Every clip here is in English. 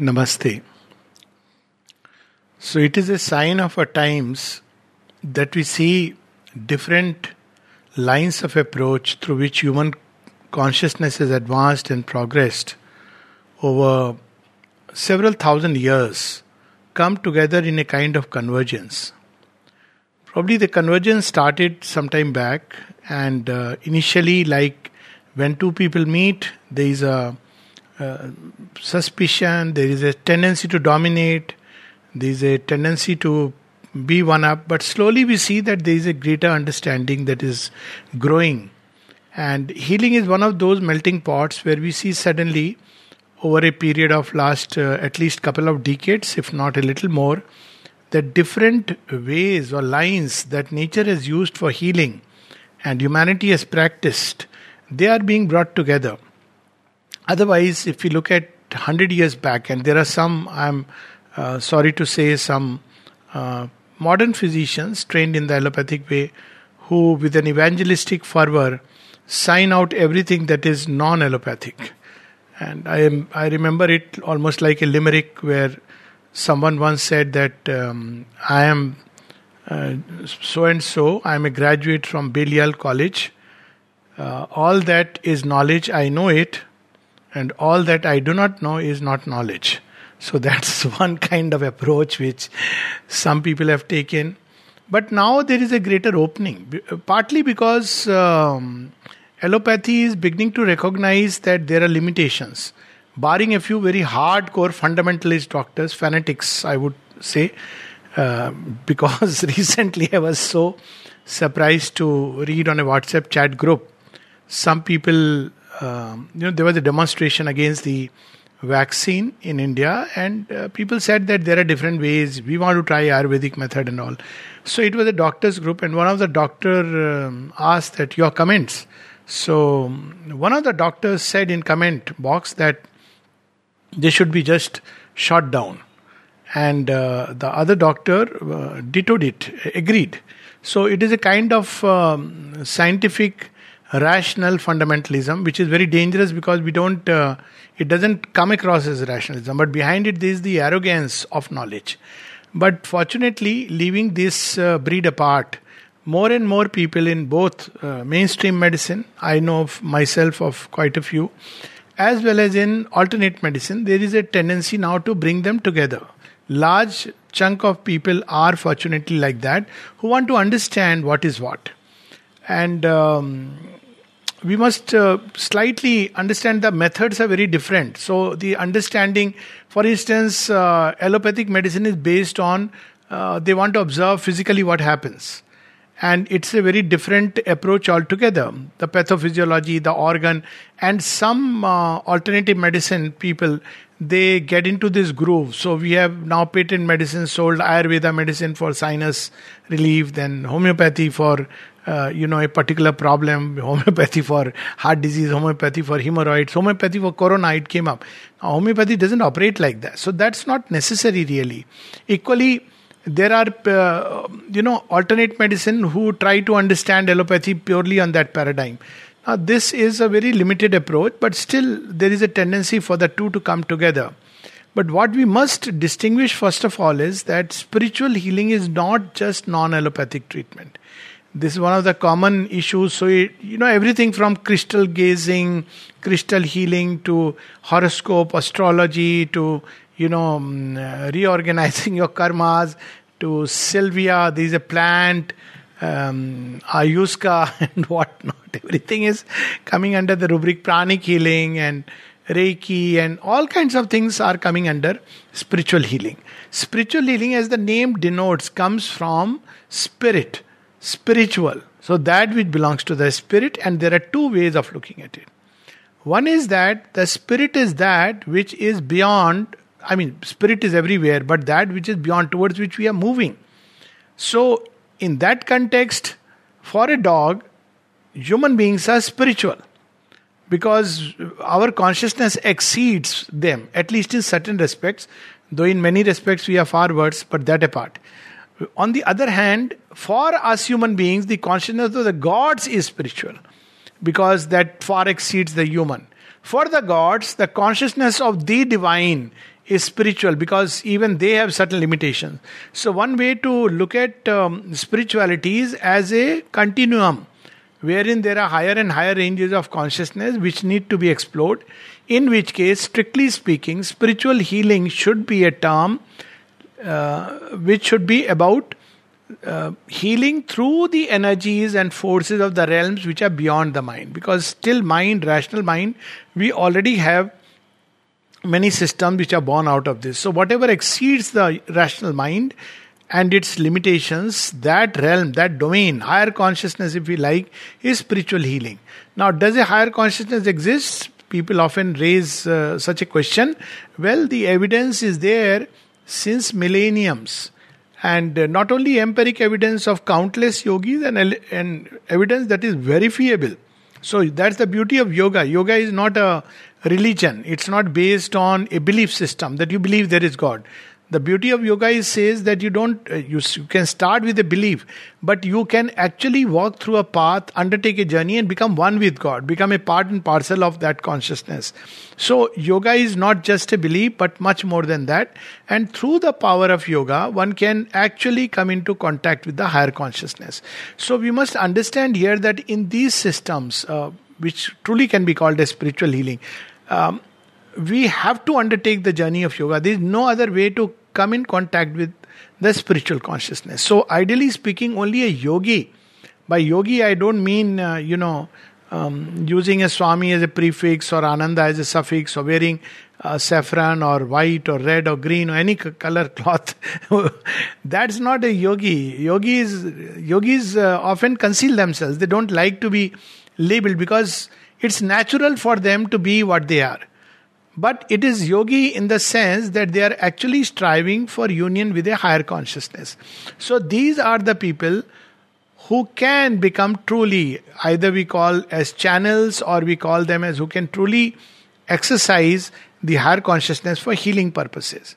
Namaste. So it is a sign of our times that we see different lines of approach through which human consciousness has advanced and progressed over several thousand years come together in a kind of convergence. Probably the convergence started some time back, and uh, initially, like when two people meet, there is a uh, suspicion, there is a tendency to dominate, there is a tendency to be one up, but slowly we see that there is a greater understanding that is growing. And healing is one of those melting pots where we see suddenly, over a period of last uh, at least couple of decades, if not a little more, that different ways or lines that nature has used for healing and humanity has practiced, they are being brought together. Otherwise, if we look at 100 years back, and there are some, I'm uh, sorry to say, some uh, modern physicians trained in the allopathic way who, with an evangelistic fervor, sign out everything that is non allopathic. And I, am, I remember it almost like a limerick where someone once said that um, I am so and so, I am a graduate from Balliol College. Uh, all that is knowledge, I know it and all that I do not know is not knowledge. So that's one kind of approach which some people have taken. But now there is a greater opening, partly because um, allopathy is beginning to recognize that there are limitations. Barring a few very hardcore fundamentalist doctors, fanatics, I would say, uh, because recently I was so surprised to read on a WhatsApp chat group some people um, you know, there was a demonstration against the vaccine in India, and uh, people said that there are different ways. We want to try Ayurvedic method and all. So it was a doctors group, and one of the doctor um, asked that your comments. So one of the doctors said in comment box that they should be just shot down, and uh, the other doctor uh, dittoed it, agreed. So it is a kind of um, scientific rational fundamentalism, which is very dangerous because we don't, uh, it doesn't come across as rationalism, but behind it there is the arrogance of knowledge. But fortunately, leaving this uh, breed apart, more and more people in both uh, mainstream medicine, I know of myself of quite a few, as well as in alternate medicine, there is a tendency now to bring them together. Large chunk of people are fortunately like that who want to understand what is what. And um, we must uh, slightly understand the methods are very different. So, the understanding, for instance, uh, allopathic medicine is based on uh, they want to observe physically what happens. And it's a very different approach altogether. The pathophysiology, the organ, and some uh, alternative medicine people, they get into this groove. So we have now patent medicine sold, Ayurveda medicine for sinus relief, then homeopathy for uh, you know a particular problem homeopathy for heart disease homeopathy for hemorrhoids homeopathy for corona it came up. Now, homeopathy doesn't operate like that. So that's not necessary really. Equally there are uh, you know alternate medicine who try to understand allopathy purely on that paradigm. Now this is a very limited approach but still there is a tendency for the two to come together. But what we must distinguish first of all is that spiritual healing is not just non allopathic treatment this is one of the common issues. So it, you know everything from crystal gazing crystal healing to horoscope astrology to you know um, uh, reorganizing your karmas to sylvia. There is a plant um, ayahuasca and whatnot. Everything is coming under the rubric pranic healing and reiki and all kinds of things are coming under spiritual healing. Spiritual healing as the name denotes comes from spirit spiritual. So that which belongs to the spirit, and there are two ways of looking at it. One is that the spirit is that which is beyond, I mean, spirit is everywhere, but that which is beyond, towards which we are moving. So, in that context, for a dog, human beings are spiritual because our consciousness exceeds them, at least in certain respects, though in many respects we are far worse, but that apart. On the other hand, for us human beings, the consciousness of the gods is spiritual because that far exceeds the human. For the gods, the consciousness of the divine is spiritual because even they have certain limitations. So, one way to look at um, spirituality is as a continuum wherein there are higher and higher ranges of consciousness which need to be explored. In which case, strictly speaking, spiritual healing should be a term which should be about uh, healing through the energies and forces of the realms which are beyond the mind. Because still, mind, rational mind, we already have many systems which are born out of this. So, whatever exceeds the rational mind and its limitations, that realm, that domain, higher consciousness, if we like, is spiritual healing. Now, does a higher consciousness exist? People often raise uh, such a question. Well, the evidence is there since millenniums. And uh, not only empiric evidence of countless yogis and, and evidence that is verifiable. So that's the beauty of yoga. Yoga is not a religion. It's not based on a belief system that you believe there is God. The beauty of yoga is says that you don't uh, you, you can start with a belief, but you can actually walk through a path, undertake a journey, and become one with God, become a part and parcel of that consciousness. So yoga is not just a belief, but much more than that. And through the power of yoga, one can actually come into contact with the higher consciousness. So we must understand here that in these systems, uh, which truly can be called a spiritual healing. Um, we have to undertake the journey of yoga. There is no other way to come in contact with the spiritual consciousness. So, ideally speaking, only a yogi. By yogi, I don't mean, uh, you know, um, using a Swami as a prefix or Ananda as a suffix or wearing uh, saffron or white or red or green or any color cloth. That's not a yogi. Yogis, yogis uh, often conceal themselves. They don't like to be labeled because it's natural for them to be what they are. But it is yogi in the sense that they are actually striving for union with a higher consciousness. So these are the people who can become truly, either we call as channels or we call them as who can truly exercise the higher consciousness for healing purposes.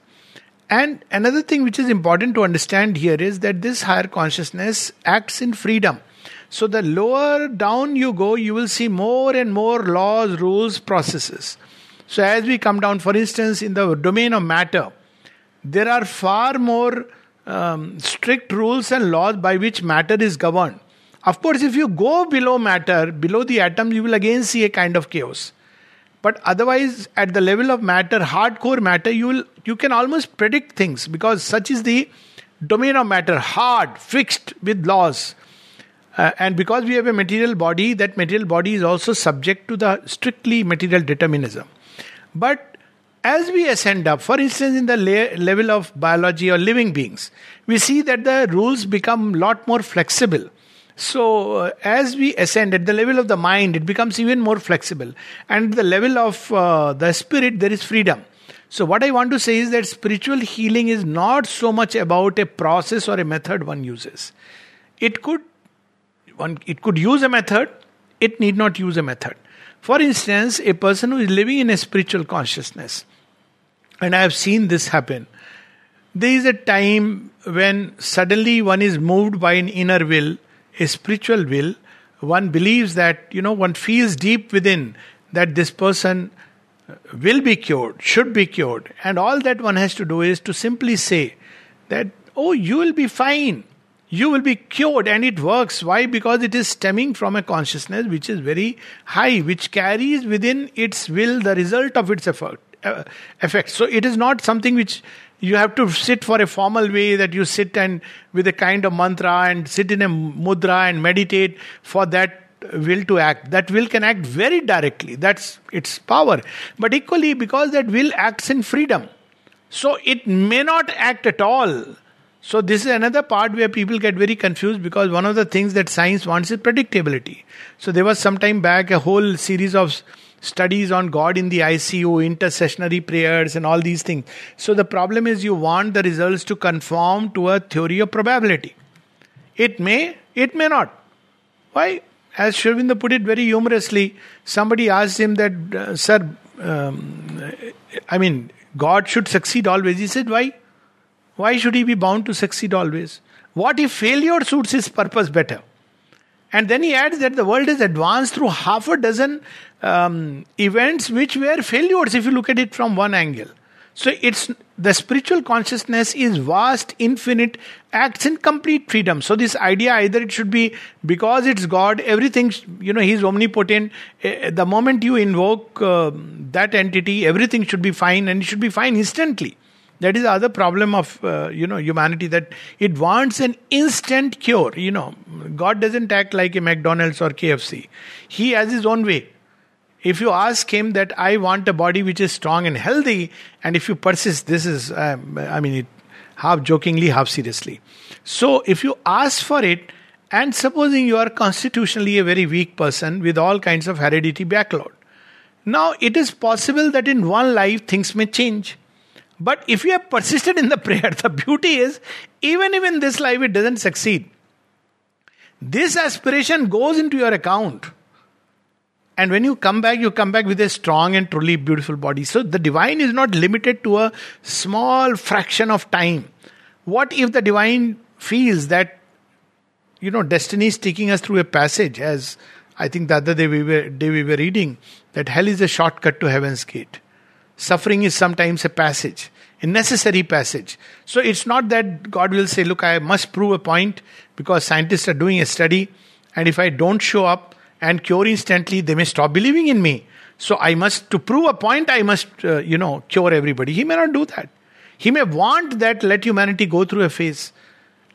And another thing which is important to understand here is that this higher consciousness acts in freedom. So the lower down you go, you will see more and more laws, rules, processes. So, as we come down, for instance, in the domain of matter, there are far more um, strict rules and laws by which matter is governed. Of course, if you go below matter, below the atom, you will again see a kind of chaos. But otherwise, at the level of matter, hardcore matter, you will you can almost predict things because such is the domain of matter, hard, fixed with laws. Uh, and because we have a material body, that material body is also subject to the strictly material determinism. But as we ascend up, for instance, in the la- level of biology or living beings, we see that the rules become a lot more flexible. So, uh, as we ascend at the level of the mind, it becomes even more flexible. And the level of uh, the spirit, there is freedom. So, what I want to say is that spiritual healing is not so much about a process or a method one uses. It could, one, it could use a method, it need not use a method. For instance, a person who is living in a spiritual consciousness, and I have seen this happen, there is a time when suddenly one is moved by an inner will, a spiritual will. One believes that, you know, one feels deep within that this person will be cured, should be cured. And all that one has to do is to simply say that, oh, you will be fine you will be cured and it works. Why? Because it is stemming from a consciousness which is very high which carries within its will the result of its effort uh, effect. So it is not something which you have to sit for a formal way that you sit and with a kind of mantra and sit in a mudra and meditate for that will to act. That will can act very directly. That's its power. But equally because that will acts in freedom so it may not act at all so, this is another part where people get very confused because one of the things that science wants is predictability. So, there was some time back a whole series of studies on God in the ICU, intercessionary prayers, and all these things. So, the problem is you want the results to conform to a theory of probability. It may, it may not. Why? As Sri put it very humorously, somebody asked him that, uh, Sir, um, I mean, God should succeed always. He said, Why? Why should he be bound to succeed always? What if failure suits his purpose better? And then he adds that the world has advanced through half a dozen um, events which were failures if you look at it from one angle. So it's the spiritual consciousness is vast, infinite, acts in complete freedom. So this idea either it should be because it's God, everything you know He's omnipotent. Eh, the moment you invoke uh, that entity, everything should be fine, and it should be fine instantly. That is the other problem of uh, you know humanity that it wants an instant cure. You know, God doesn't act like a McDonald's or KFC. He has his own way. If you ask him that I want a body which is strong and healthy, and if you persist, this is, um, I mean, it, half jokingly, half seriously. So if you ask for it, and supposing you are constitutionally a very weak person with all kinds of heredity backload, now it is possible that in one life things may change. But if you have persisted in the prayer, the beauty is, even if in this life it doesn't succeed, this aspiration goes into your account and when you come back, you come back with a strong and truly beautiful body. So the divine is not limited to a small fraction of time. What if the divine feels that, you know, destiny is taking us through a passage, as I think the other day we were, day we were reading, that hell is a shortcut to heaven's gate. Suffering is sometimes a passage, a necessary passage. So it's not that God will say, Look, I must prove a point because scientists are doing a study, and if I don't show up, and cure instantly, they may stop believing in me. So I must, to prove a point, I must, uh, you know, cure everybody. He may not do that. He may want that let humanity go through a phase.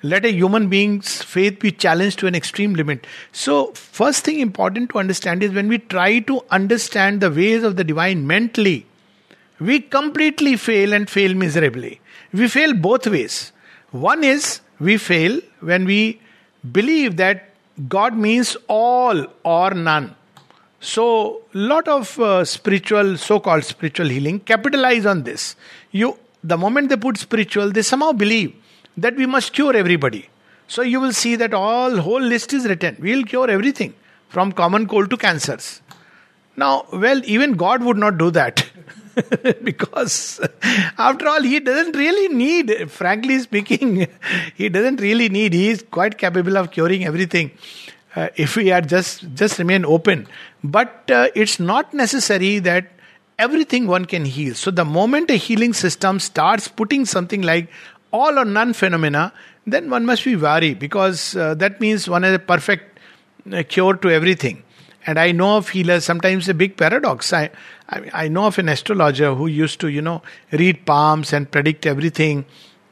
Let a human being's faith be challenged to an extreme limit. So, first thing important to understand is when we try to understand the ways of the divine mentally, we completely fail and fail miserably. We fail both ways. One is we fail when we believe that God means all or none. So, lot of uh, spiritual, so-called spiritual healing capitalize on this. You, the moment they put spiritual, they somehow believe that we must cure everybody. So you will see that all whole list is written. We will cure everything from common cold to cancers. Now, well, even God would not do that. because after all he doesn't really need frankly speaking he doesn't really need he is quite capable of curing everything uh, if we are just just remain open. But uh, it's not necessary that everything one can heal. So the moment a healing system starts putting something like all or none phenomena then one must be wary because uh, that means one has a perfect uh, cure to everything and I know of healers, sometimes a big paradox. I, I, I, know of an astrologer who used to, you know, read palms and predict everything.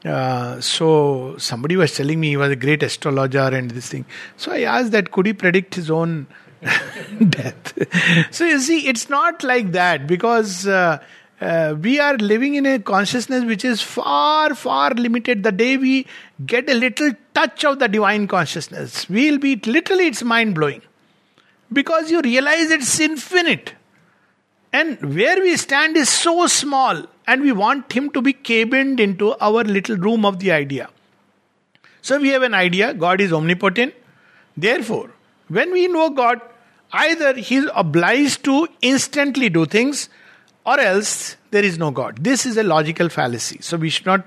Uh, so somebody was telling me he was a great astrologer and this thing. So I asked that could he predict his own death? so you see, it's not like that because uh, uh, we are living in a consciousness which is far, far limited. The day we get a little touch of the divine consciousness, we'll be literally, it's mind blowing because you realize it's infinite. And where we stand is so small, and we want Him to be cabined into our little room of the idea. So we have an idea God is omnipotent. Therefore, when we know God, either He is obliged to instantly do things, or else there is no God. This is a logical fallacy. So we should not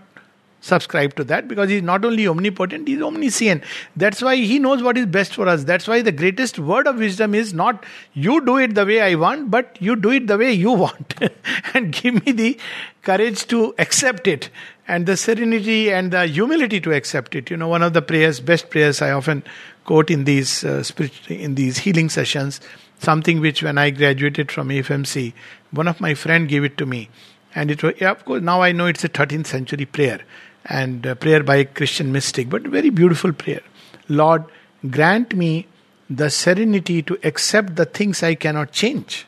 subscribe to that because he's not only omnipotent, he's omniscient. That's why he knows what is best for us. That's why the greatest word of wisdom is not you do it the way I want, but you do it the way you want. and give me the courage to accept it and the serenity and the humility to accept it. You know, one of the prayers, best prayers I often quote in these uh, in these healing sessions, something which when I graduated from AFMC, one of my friend gave it to me. And it was, yeah, of course, now I know it's a 13th century prayer and prayer by a Christian mystic, but very beautiful prayer. Lord, grant me the serenity to accept the things I cannot change,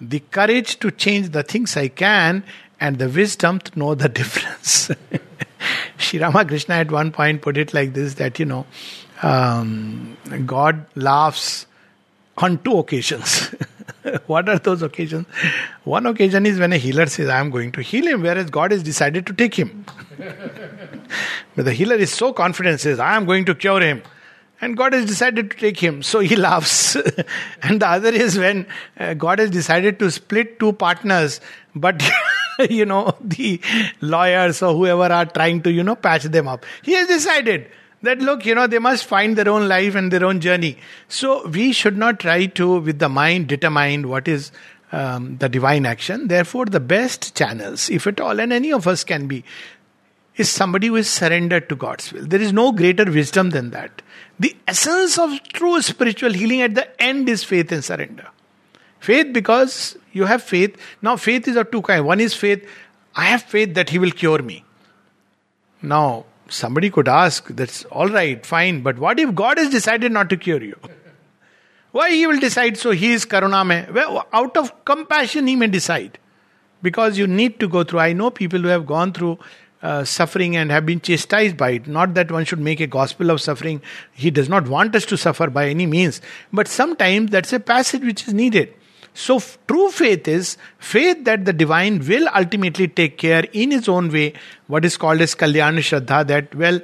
the courage to change the things I can, and the wisdom to know the difference. Sri Ramakrishna at one point put it like this that, you know, um, God laughs on two occasions. what are those occasions? One occasion is when a healer says, I am going to heal him, whereas God has decided to take him. but the healer is so confident, says, I am going to cure him. And God has decided to take him, so he laughs. and the other is when uh, God has decided to split two partners, but you know, the lawyers or whoever are trying to, you know, patch them up. He has decided that look, you know, they must find their own life and their own journey. So we should not try to, with the mind, determine what is um, the divine action. Therefore, the best channels, if at all, and any of us can be, is somebody who is surrendered to God's will. There is no greater wisdom than that. The essence of true spiritual healing at the end is faith and surrender. Faith because you have faith. Now, faith is of two kinds. One is faith, I have faith that He will cure me. Now, somebody could ask, that's all right, fine, but what if God has decided not to cure you? Why He will decide so? He is Karuna mein. Well, out of compassion, He may decide. Because you need to go through. I know people who have gone through uh, suffering and have been chastised by it. Not that one should make a gospel of suffering. He does not want us to suffer by any means. But sometimes that's a passage which is needed. So, f- true faith is faith that the divine will ultimately take care in his own way, what is called as Kalyana Shraddha, that, well,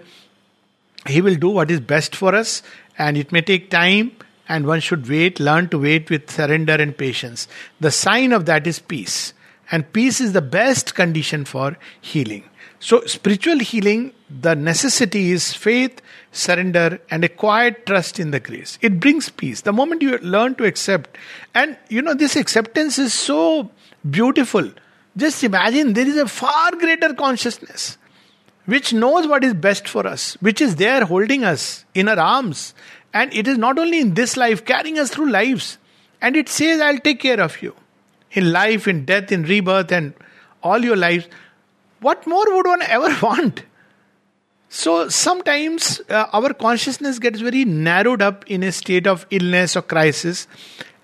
he will do what is best for us, and it may take time, and one should wait, learn to wait with surrender and patience. The sign of that is peace, and peace is the best condition for healing. So, spiritual healing, the necessity is faith, surrender, and a quiet trust in the grace. It brings peace. The moment you learn to accept, and you know, this acceptance is so beautiful. Just imagine there is a far greater consciousness which knows what is best for us, which is there holding us in our arms. And it is not only in this life, carrying us through lives. And it says, I'll take care of you. In life, in death, in rebirth, and all your lives. What more would one ever want? So sometimes uh, our consciousness gets very narrowed up in a state of illness or crisis.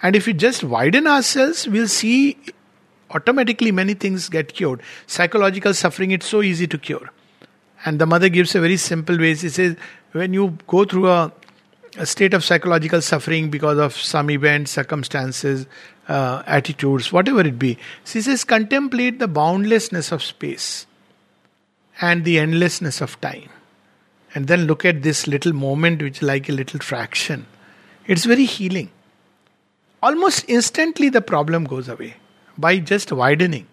And if we just widen ourselves, we'll see automatically many things get cured. Psychological suffering, it's so easy to cure. And the mother gives a very simple way. She says, when you go through a, a state of psychological suffering because of some event, circumstances, uh, attitudes, whatever it be, she says, contemplate the boundlessness of space and the endlessness of time. And then look at this little moment, which is like a little fraction. It's very healing. Almost instantly, the problem goes away by just widening.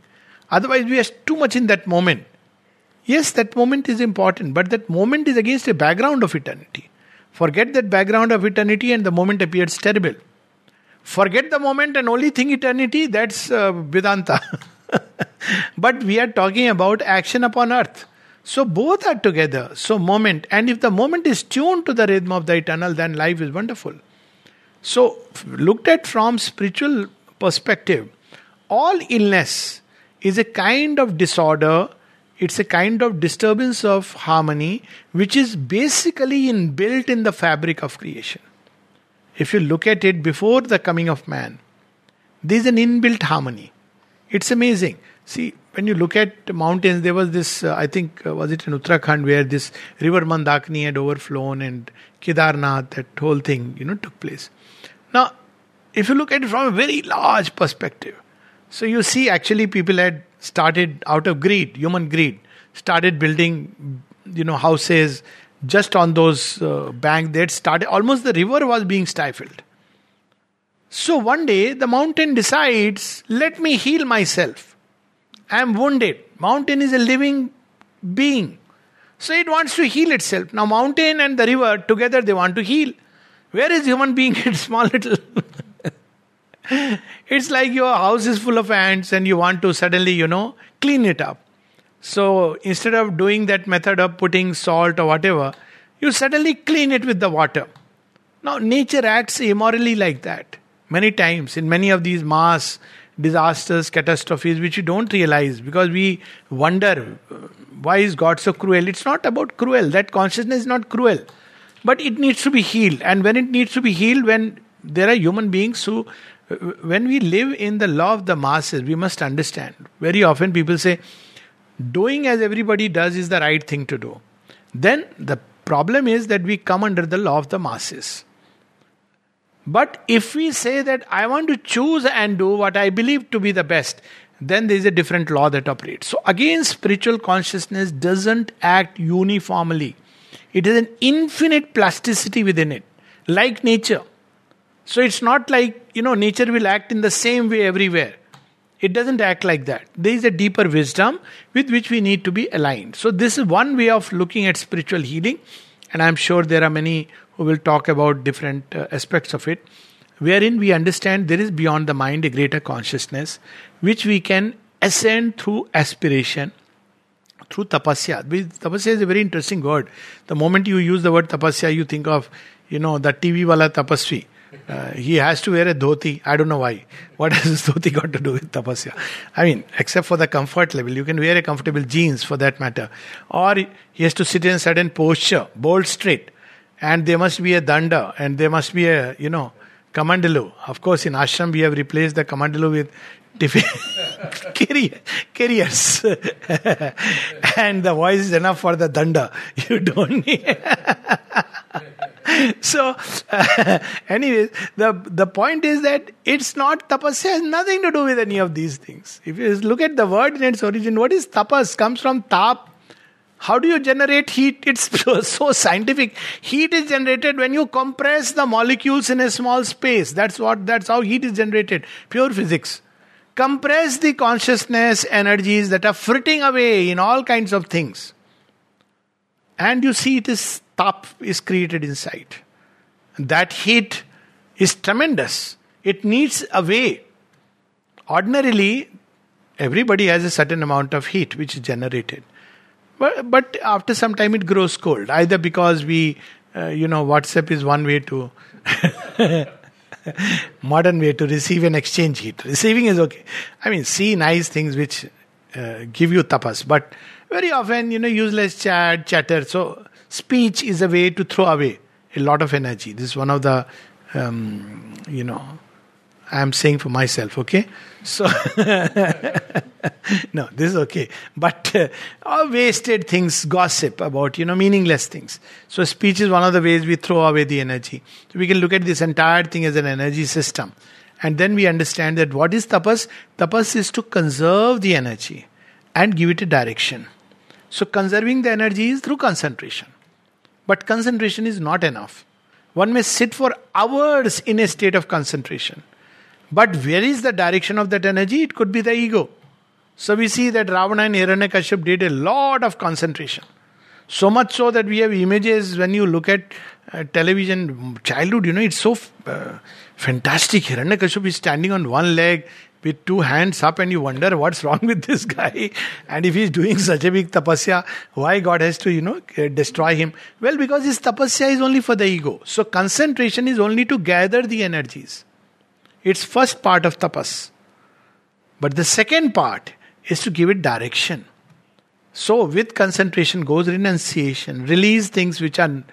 Otherwise, we are too much in that moment. Yes, that moment is important, but that moment is against a background of eternity. Forget that background of eternity, and the moment appears terrible. Forget the moment and only think eternity, that's uh, Vedanta. but we are talking about action upon earth. So both are together. So moment, and if the moment is tuned to the rhythm of the eternal, then life is wonderful. So looked at from spiritual perspective, all illness is a kind of disorder. It's a kind of disturbance of harmony, which is basically inbuilt in the fabric of creation. If you look at it before the coming of man, there is an inbuilt harmony. It's amazing. See, when you look at mountains, there was this, uh, I think, uh, was it in Uttarakhand, where this river Mandakini had overflown and Kedarnath, that whole thing, you know, took place. Now, if you look at it from a very large perspective, so you see actually people had started out of greed, human greed, started building, you know, houses just on those uh, banks. Had started, almost the river was being stifled. So one day the mountain decides, let me heal myself. I am wounded. Mountain is a living being. So it wants to heal itself. Now, mountain and the river together they want to heal. Where is human being? It's small little. it's like your house is full of ants and you want to suddenly, you know, clean it up. So instead of doing that method of putting salt or whatever, you suddenly clean it with the water. Now, nature acts immorally like that. Many times in many of these mass disasters, catastrophes, which we don't realize because we wonder uh, why is God so cruel. It's not about cruel. That consciousness is not cruel, but it needs to be healed. And when it needs to be healed, when there are human beings who, uh, when we live in the law of the masses, we must understand. Very often people say, doing as everybody does is the right thing to do. Then the problem is that we come under the law of the masses. But if we say that I want to choose and do what I believe to be the best, then there is a different law that operates. So, again, spiritual consciousness doesn't act uniformly, it is an infinite plasticity within it, like nature. So, it's not like, you know, nature will act in the same way everywhere. It doesn't act like that. There is a deeper wisdom with which we need to be aligned. So, this is one way of looking at spiritual healing, and I'm sure there are many who will talk about different uh, aspects of it. wherein we understand there is beyond the mind a greater consciousness which we can ascend through aspiration through tapasya. Tapasya is a very interesting word. The moment you use the word tapasya, you think of, you know, the TV wala tapasvi. Uh, he has to wear a dhoti. I don't know why. What has this dhoti got to do with tapasya? I mean, except for the comfort level, you can wear a comfortable jeans for that matter. Or he has to sit in a certain posture, bolt straight. And there must be a danda, and there must be a, you know, kamandalu. Of course, in ashram we have replaced the kamandalu with carriers. and the voice is enough for the danda. You don't need. so, uh, anyways, the, the point is that it's not tapasya, has nothing to do with any of these things. If you look at the word in its origin, what is tapas? Comes from tap. How do you generate heat? It's so scientific. Heat is generated when you compress the molecules in a small space. That's what that's how heat is generated. Pure physics compress the consciousness energies that are fritting away in all kinds of things. And you see it is tap is created inside. That heat is tremendous. It needs a way. Ordinarily, everybody has a certain amount of heat which is generated. But, but after some time it grows cold. Either because we, uh, you know, WhatsApp is one way to modern way to receive and exchange heat. Receiving is okay. I mean, see nice things which uh, give you tapas, but very often, you know, useless chat, chatter. So, speech is a way to throw away a lot of energy. This is one of the, um, you know, I am saying for myself, okay? So, no, this is okay. But uh, wasted things, gossip about, you know, meaningless things. So, speech is one of the ways we throw away the energy. So, we can look at this entire thing as an energy system. And then we understand that what is tapas? Tapas is to conserve the energy and give it a direction. So, conserving the energy is through concentration. But concentration is not enough. One may sit for hours in a state of concentration but where is the direction of that energy? It could be the ego. So we see that Ravana and Hiranyakashipu did a lot of concentration. So much so that we have images when you look at uh, television, childhood, you know, it's so uh, fantastic. Hiranyakashipu is standing on one leg with two hands up, and you wonder what's wrong with this guy. And if he's doing such a big tapasya, why God has to, you know, uh, destroy him? Well, because his tapasya is only for the ego. So concentration is only to gather the energies. It's first part of tapas. But the second part is to give it direction. So with concentration goes renunciation, release things which are,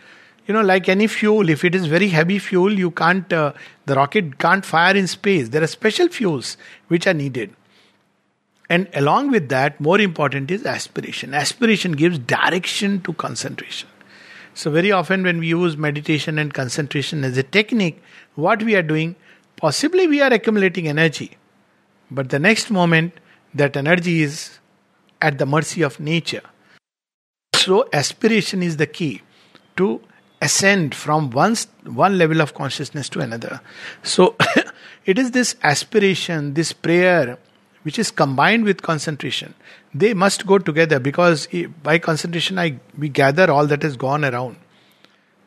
you know, like any fuel. If it is very heavy fuel, you can't, uh, the rocket can't fire in space. There are special fuels which are needed. And along with that, more important is aspiration. Aspiration gives direction to concentration. So, very often when we use meditation and concentration as a technique, what we are doing, Possibly we are accumulating energy, but the next moment that energy is at the mercy of nature. So, aspiration is the key to ascend from one, one level of consciousness to another. So, it is this aspiration, this prayer, which is combined with concentration. They must go together because by concentration, I, we gather all that has gone around.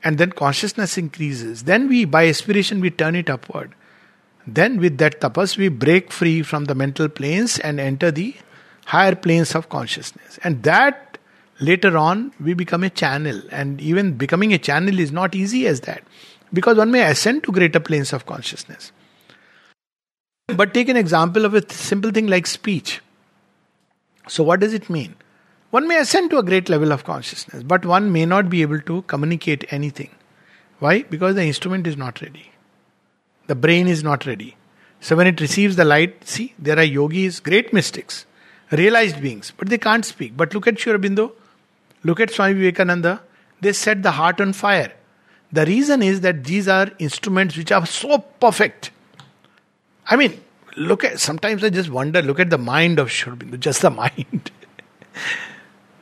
And then consciousness increases. Then we, by aspiration, we turn it upward. Then, with that tapas, we break free from the mental planes and enter the higher planes of consciousness. And that later on, we become a channel. And even becoming a channel is not easy as that because one may ascend to greater planes of consciousness. But take an example of a simple thing like speech. So, what does it mean? One may ascend to a great level of consciousness, but one may not be able to communicate anything. Why? Because the instrument is not ready. The brain is not ready. So when it receives the light, see, there are yogis, great mystics, realized beings, but they can't speak. But look at Sri Aurobindo, look at Swami Vivekananda, they set the heart on fire. The reason is that these are instruments which are so perfect. I mean, look at sometimes I just wonder, look at the mind of Sri just the mind.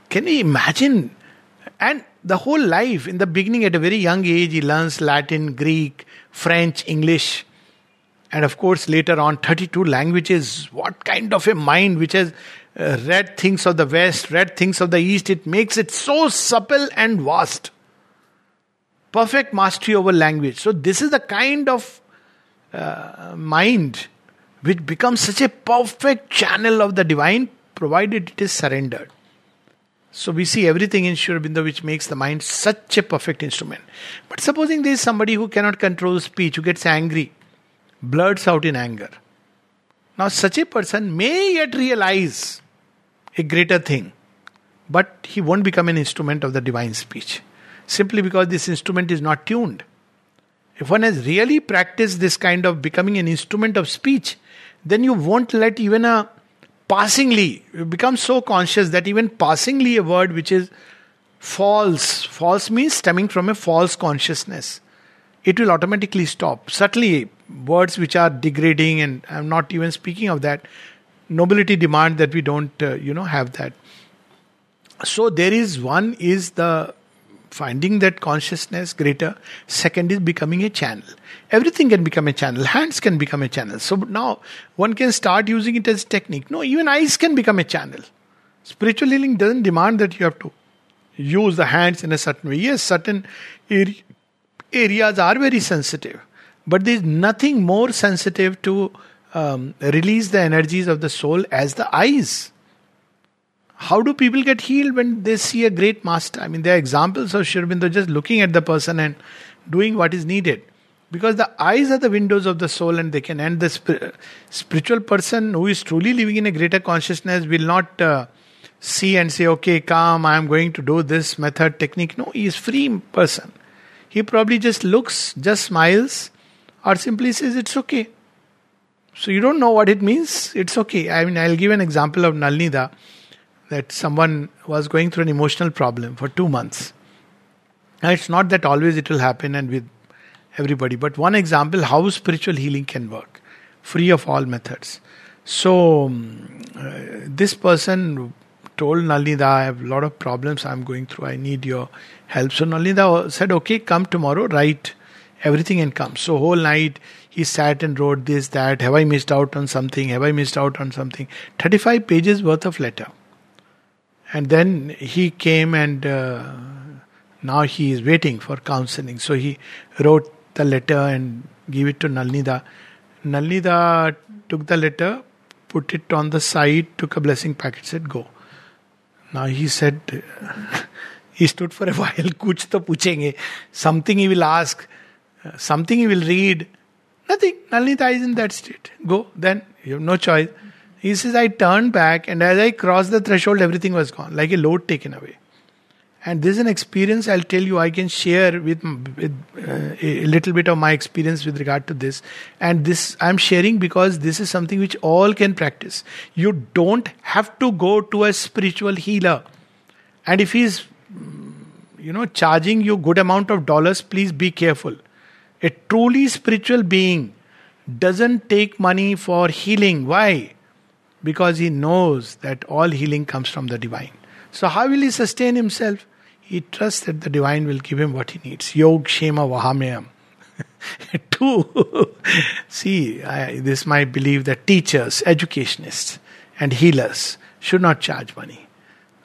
Can you imagine? And the whole life, in the beginning, at a very young age, he learns Latin, Greek, French, English, and of course, later on, 32 languages. What kind of a mind which has read things of the West, read things of the East, it makes it so supple and vast. Perfect mastery over language. So, this is the kind of uh, mind which becomes such a perfect channel of the divine provided it is surrendered. So we see everything in Sri which makes the mind such a perfect instrument. But supposing there is somebody who cannot control speech, who gets angry, blurts out in anger. Now such a person may yet realize a greater thing, but he won't become an instrument of the divine speech. Simply because this instrument is not tuned. If one has really practiced this kind of becoming an instrument of speech, then you won't let even a passingly, you become so conscious that even passingly a word which is false, false means stemming from a false consciousness, it will automatically stop. Certainly, words which are degrading, and I'm not even speaking of that, nobility demand that we don't, uh, you know, have that. So there is one is the finding that consciousness greater. Second is becoming a channel. Everything can become a channel. Hands can become a channel. So now one can start using it as technique. No, even eyes can become a channel. Spiritual healing doesn't demand that you have to use the hands in a certain way. Yes, certain areas are very sensitive, but there is nothing more sensitive to um, release the energies of the soul as the eyes. How do people get healed when they see a great master? I mean, there are examples of Sri Aurobindo just looking at the person and doing what is needed. Because the eyes are the windows of the soul and they can end the sp- spiritual person who is truly living in a greater consciousness will not uh, see and say, okay, calm, I am going to do this method, technique. No, he is free person. He probably just looks, just smiles, or simply says, it's okay. So you don't know what it means, it's okay. I mean, I'll give an example of Nolinida that someone was going through an emotional problem for two months. Now, it's not that always it will happen and with everybody, but one example how spiritual healing can work, free of all methods. So, um, uh, this person told Nolinida, I have a lot of problems I'm going through, I need your help. So, Nolinida said, Okay, come tomorrow, write everything and come. So, whole night he sat and wrote this, that. Have I missed out on something? Have I missed out on something? 35 pages worth of letter. And then he came and uh, now he is waiting for counseling. So he wrote the letter and gave it to Nolinida. Nolinida took the letter, put it on the side, took a blessing packet, said, Go. Now he said, he stood for a while, kuch to puchenge. Something he will ask, something he will read. Nothing. Nolinida is in that state. Go. Then you have no choice. He says, I turned back, and as I crossed the threshold, everything was gone, like a load taken away. And this is an experience I'll tell you, I can share with, with uh, a little bit of my experience with regard to this. And this I'm sharing because this is something which all can practice. You don't have to go to a spiritual healer. And if he's, you know, charging you good amount of dollars, please be careful. A truly spiritual being doesn't take money for healing. Why? because he knows that all healing comes from the divine. So, how will he sustain himself? He trusts that the divine will give him what he needs. Yoga Kshemam Vahamyaham. Two, see, I, this my belief that teachers, educationists, and healers should not charge money.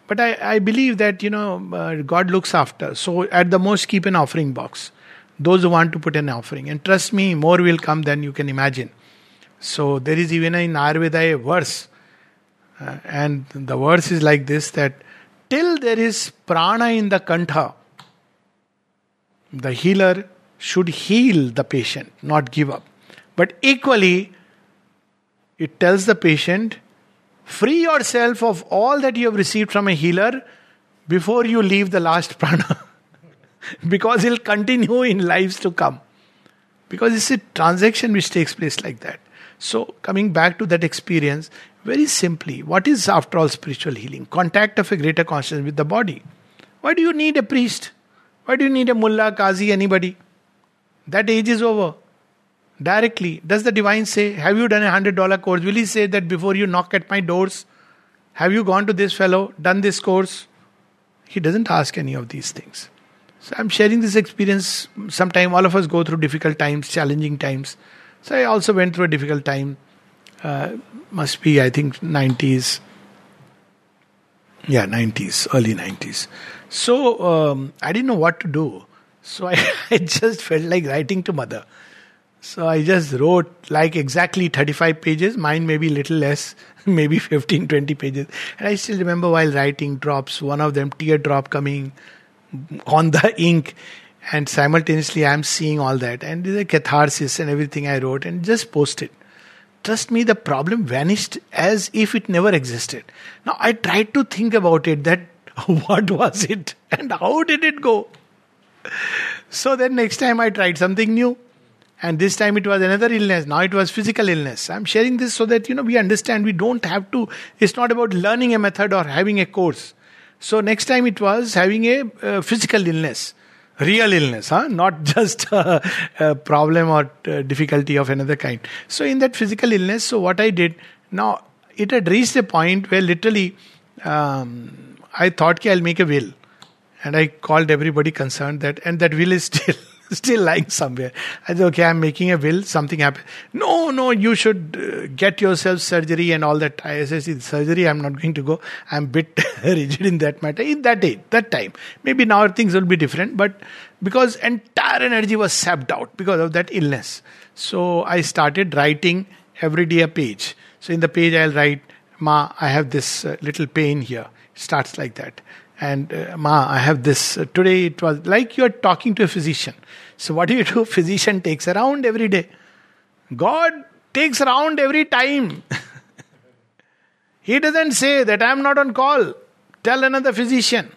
But I, I believe that, you know, uh, God looks after. So, at the most, keep an offering box. Those who want to put an offering. And trust me, more will come than you can imagine. So there is even in Ayurveda a verse, uh, and the verse is like this that till there is prana in the kantha, the healer should heal the patient, not give up. But equally, it tells the patient, free yourself of all that you have received from a healer before you leave the last prana. because he'll continue in lives to come. Because it's a transaction which takes place like that. So, coming back to that experience, very simply, what is after all spiritual healing? Contact of a greater consciousness with the body. Why do you need a priest? Why do you need a mullah, qazi, anybody? That age is over. Directly. Does the divine say, Have you done a hundred dollar course? Will he say that before you knock at my doors? Have you gone to this fellow, done this course? He doesn't ask any of these things. So I'm sharing this experience. Sometime all of us go through difficult times, challenging times. So I also went through a difficult time. Uh, must be, I think, 90s. Yeah, 90s, early 90s. So um, I didn't know what to do. So I, I just felt like writing to mother. So I just wrote like exactly 35 pages, mine maybe little less, maybe 15, 20 pages. And I still remember while writing drops, one of them teardrop coming on the ink. And simultaneously I'm seeing all that. And the catharsis and everything I wrote and just posted. Trust me, the problem vanished as if it never existed. Now I tried to think about it that what was it and how did it go? So then next time I tried something new and this time it was another illness now it was physical illness i'm sharing this so that you know we understand we don't have to it's not about learning a method or having a course so next time it was having a uh, physical illness real illness huh? not just a, a problem or uh, difficulty of another kind. So in that physical illness so what i did now it had reached a point where literally um, i thought okay, i'll make a will. And i called everybody concerned that and that will is still still lying somewhere. I said, okay, I'm making a will, something happened. No, no, you should uh, get yourself surgery and all that. I said, surgery, I'm not going to go. I'm bit rigid in that matter. In that day, that time. Maybe now things will be different, but because entire energy was sapped out because of that illness. So I started writing every day a page. So in the page I'll write, Ma, I have this uh, little pain here. It starts like that and uh, ma i have this uh, today it was like you're talking to a physician. So what do you do? Physician takes around every day. God takes around every time. He doesn't say that i'm not on call. Tell another physician.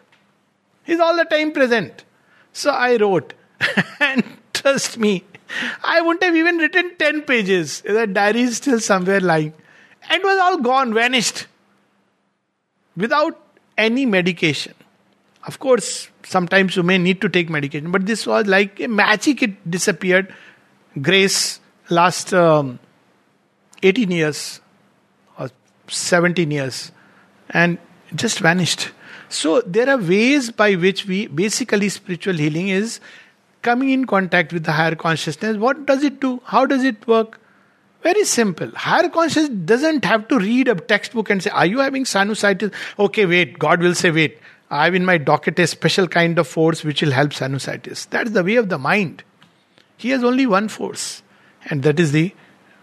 He's all the time present. So i wrote and trust me i wouldn't have even written 10 pages. That diary is still somewhere lying. And it was all gone vanished. Without any medication. Of course, sometimes you may need to take medication, but this was like a magic, it disappeared. Grace last um, 18 years or 17 years and just vanished. So, there are ways by which we basically spiritual healing is coming in contact with the higher consciousness. What does it do? How does it work? Very simple. Higher consciousness doesn't have to read a textbook and say, Are you having sinusitis? Okay, wait. God will say, Wait. I have in my docket a special kind of force which will help sinusitis. That's the way of the mind. He has only one force, and that is the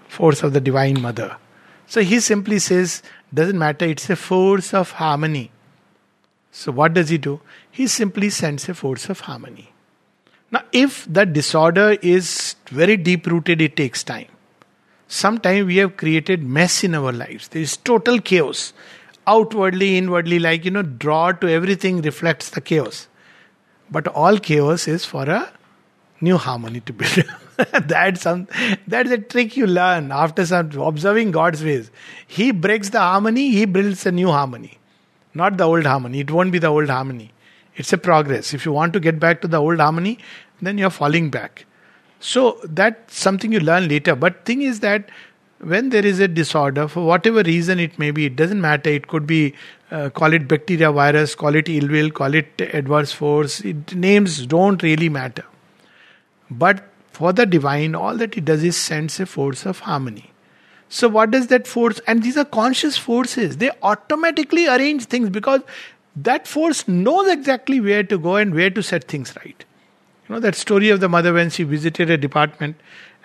force of the Divine Mother. So he simply says, Doesn't matter, it's a force of harmony. So what does he do? He simply sends a force of harmony. Now, if the disorder is very deep rooted, it takes time sometimes we have created mess in our lives. There is total chaos. Outwardly, inwardly, like you know, draw to everything reflects the chaos. But all chaos is for a new harmony to build. that's some that's a trick you learn after some observing God's ways. He breaks the harmony, he builds a new harmony. Not the old harmony. It won't be the old harmony. It's a progress. If you want to get back to the old harmony, then you're falling back. So that's something you learn later. But thing is that when there is a disorder, for whatever reason it may be, it doesn't matter. It could be uh, call it bacteria, virus, call it ill will, call it adverse force. It, names don't really matter. But for the divine, all that it does is sends a force of harmony. So what does that force? And these are conscious forces. They automatically arrange things because that force knows exactly where to go and where to set things right. You know that story of the mother when she visited a department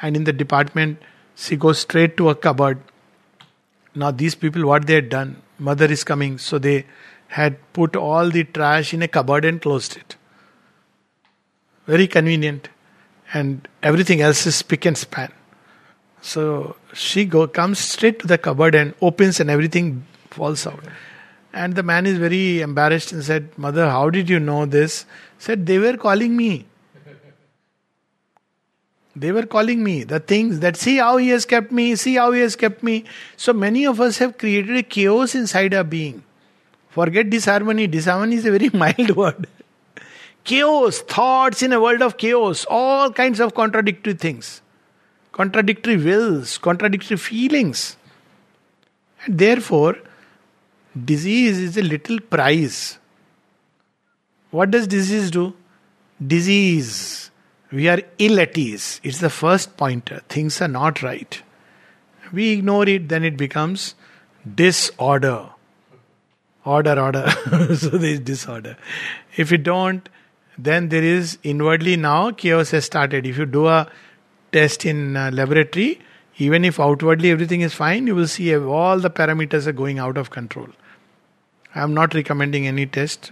and in the department she goes straight to a cupboard. Now, these people, what they had done, mother is coming, so they had put all the trash in a cupboard and closed it. Very convenient. And everything else is pick and span. So she go comes straight to the cupboard and opens and everything falls out. And the man is very embarrassed and said, Mother, how did you know this? Said, They were calling me. They were calling me the things that see how he has kept me, see how he has kept me. So many of us have created a chaos inside our being. Forget disharmony. Disharmony is a very mild word. chaos, thoughts in a world of chaos, all kinds of contradictory things, contradictory wills, contradictory feelings. And therefore, disease is a little prize. What does disease do? Disease we are ill at ease. It's the first pointer. Things are not right. We ignore it, then it becomes disorder. Order, order. so there is disorder. If you don't, then there is inwardly now chaos has started. If you do a test in uh, laboratory, even if outwardly everything is fine, you will see all the parameters are going out of control. I am not recommending any test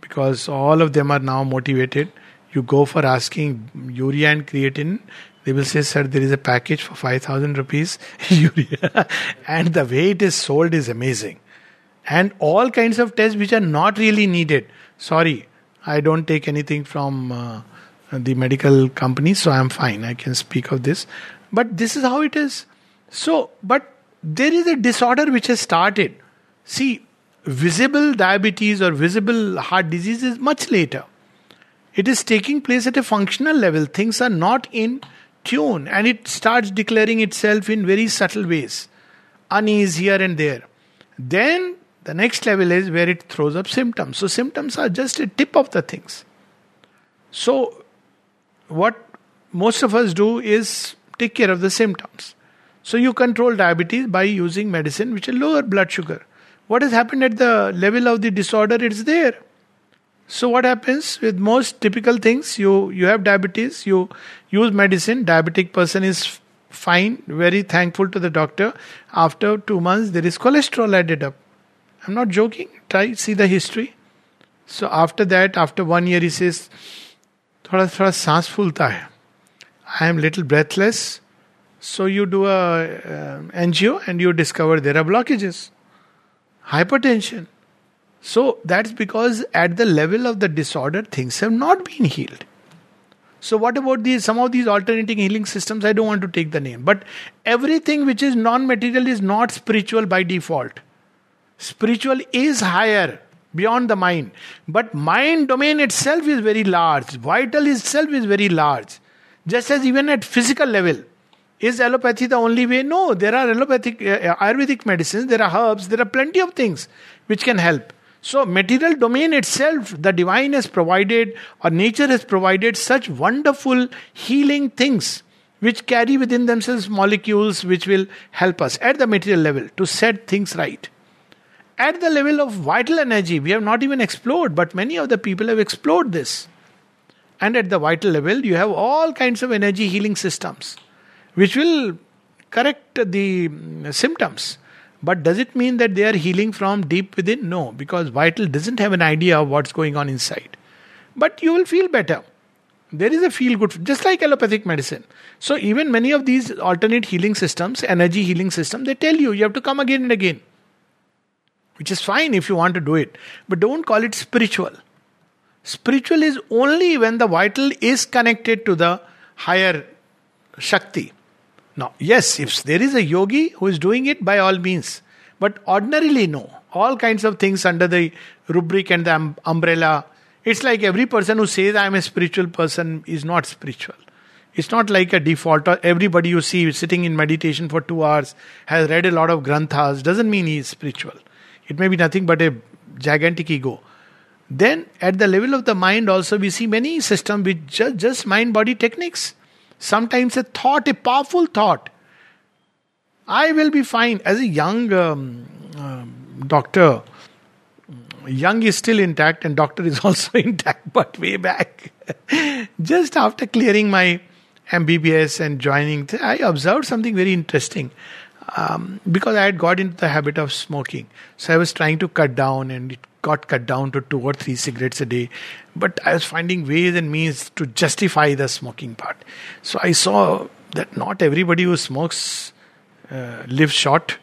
because all of them are now motivated. You go for asking urea and creatine, they will say, Sir, there is a package for 5000 rupees urea. and the way it is sold is amazing. And all kinds of tests which are not really needed. Sorry, I don't take anything from uh, the medical company, so I'm fine. I can speak of this. But this is how it is. So, but there is a disorder which has started. See, visible diabetes or visible heart disease is much later. It is taking place at a functional level. Things are not in tune and it starts declaring itself in very subtle ways. Unease here and there. Then the next level is where it throws up symptoms. So, symptoms are just a tip of the things. So, what most of us do is take care of the symptoms. So, you control diabetes by using medicine which will lower blood sugar. What has happened at the level of the disorder? It's there. So what happens with most typical things? You you have diabetes, you use medicine. Diabetic person is fine, very thankful to the doctor. After two months, there is cholesterol added up. I'm not joking. Try see the history. So after that, after one year, he says, "थोड़ा थोड़ा सांस फूलता है." I am little breathless. So you do a uh, angio and you discover there are blockages hypertension. so that's because at the level of the disorder, things have not been healed. So what about these some of these alternating healing systems? I don't want to take the name, but everything which is non-material is not spiritual by default. Spiritual is higher beyond the mind, but mind domain itself is very large. Vital itself is very large. Just as even at physical level, is allopathy the only way? No, there are allopathic, uh, Ayurvedic medicines, there are herbs, there are plenty of things which can help. So, material domain itself, the divine has provided, or nature has provided such wonderful healing things which carry within themselves molecules which will help us at the material level to set things right. At the level of vital energy, we have not even explored, but many of the people have explored this. And at the vital level, you have all kinds of energy healing systems which will correct the mm, symptoms. But does it mean that they are healing from deep within? No, because vital doesn't have an idea of what's going on inside. But you will feel better. There is a feel good, just like allopathic medicine. So, even many of these alternate healing systems, energy healing system, they tell you you have to come again and again, which is fine if you want to do it. But don't call it spiritual. Spiritual is only when the vital is connected to the higher Shakti. Now, yes, if there is a yogi who is doing it, by all means. But ordinarily, no. All kinds of things under the rubric and the um- umbrella. It's like every person who says I am a spiritual person is not spiritual. It's not like a default. Everybody you see sitting in meditation for two hours has read a lot of granthas doesn't mean he is spiritual. It may be nothing but a gigantic ego. Then, at the level of the mind, also we see many systems with just, just mind body techniques. Sometimes a thought, a powerful thought. I will be fine. As a young um, um, doctor, young is still intact and doctor is also intact, but way back, just after clearing my MBBS and joining, I observed something very interesting. Um, because I had got into the habit of smoking. So I was trying to cut down, and it got cut down to two or three cigarettes a day. But I was finding ways and means to justify the smoking part. So I saw that not everybody who smokes uh, lives short.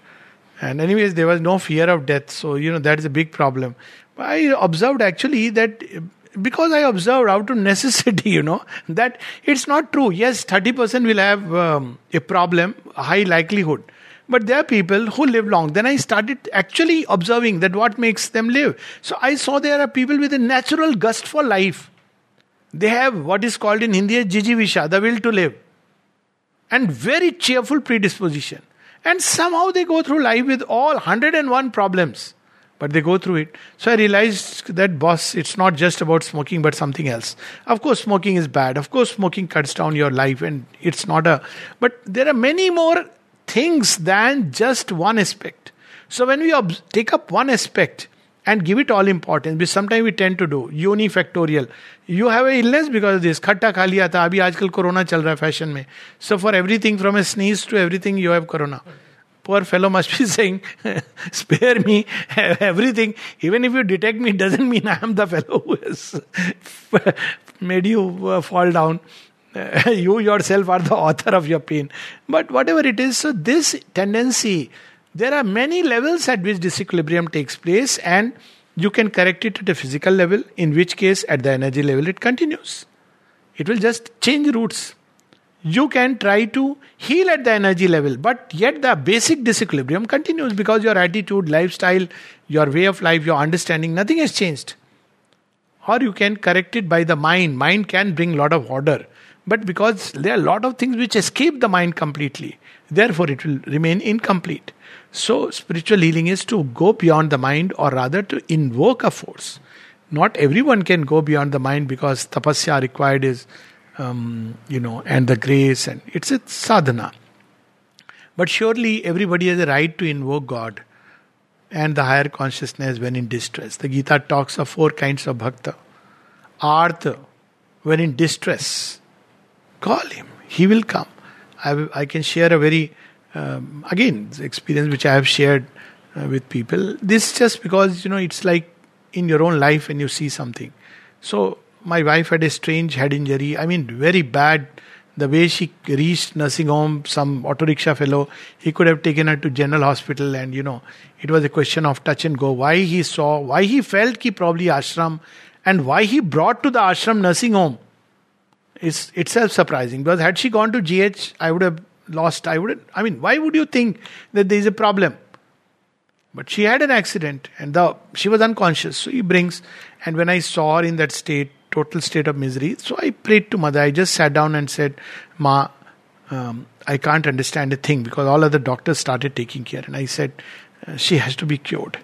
And, anyways, there was no fear of death. So, you know, that is a big problem. But I observed actually that because I observed out of necessity, you know, that it's not true. Yes, 30% will have um, a problem, high likelihood. But there are people who live long. Then I started actually observing that what makes them live. So I saw there are people with a natural gust for life. They have what is called in Hindi jijivisha, the will to live, and very cheerful predisposition. And somehow they go through life with all 101 problems, but they go through it. So I realized that, boss, it's not just about smoking, but something else. Of course, smoking is bad. Of course, smoking cuts down your life, and it's not a. But there are many more things than just one aspect. So when we ob- take up one aspect and give it all importance. Which sometimes we tend to do. Unifactorial. You have a illness because of this. खट्टा खा लिया था अभी आजकल corona चल रहा है fashion में so for everything from A sneeze to everything you have corona poor fellow must be saying, spare me everything. Even if you detect me, doesn't mean I am the fellow who has made you uh, fall down. you yourself are the author of your pain. But whatever it is, so this tendency there are many levels at which disequilibrium takes place, and you can correct it at a physical level, in which case, at the energy level, it continues. It will just change routes. You can try to heal at the energy level, but yet the basic disequilibrium continues because your attitude, lifestyle, your way of life, your understanding, nothing has changed. Or you can correct it by the mind. Mind can bring a lot of order. But because there are a lot of things which escape the mind completely, therefore it will remain incomplete. So, spiritual healing is to go beyond the mind or rather to invoke a force. Not everyone can go beyond the mind because tapasya required is, um, you know, and the grace, and it's a sadhana. But surely everybody has a right to invoke God and the higher consciousness when in distress. The Gita talks of four kinds of bhakta. Artha, when in distress, call him, he will come. I, I can share a very um, again experience which I have shared uh, with people. This just because you know it's like in your own life when you see something. So my wife had a strange head injury. I mean, very bad. The way she reached nursing home, some auto rickshaw fellow, he could have taken her to general hospital, and you know, it was a question of touch and go. Why he saw, why he felt he probably ashram, and why he brought to the ashram nursing home is itself surprising. Because had she gone to GH, I would have lost. I wouldn't. I mean, why would you think that there is a problem? But she had an accident and the she was unconscious. So he brings, and when I saw her in that state, total state of misery, so I prayed to mother. I just sat down and said, Ma, um, I can't understand a thing because all other doctors started taking care. And I said, uh, she has to be cured.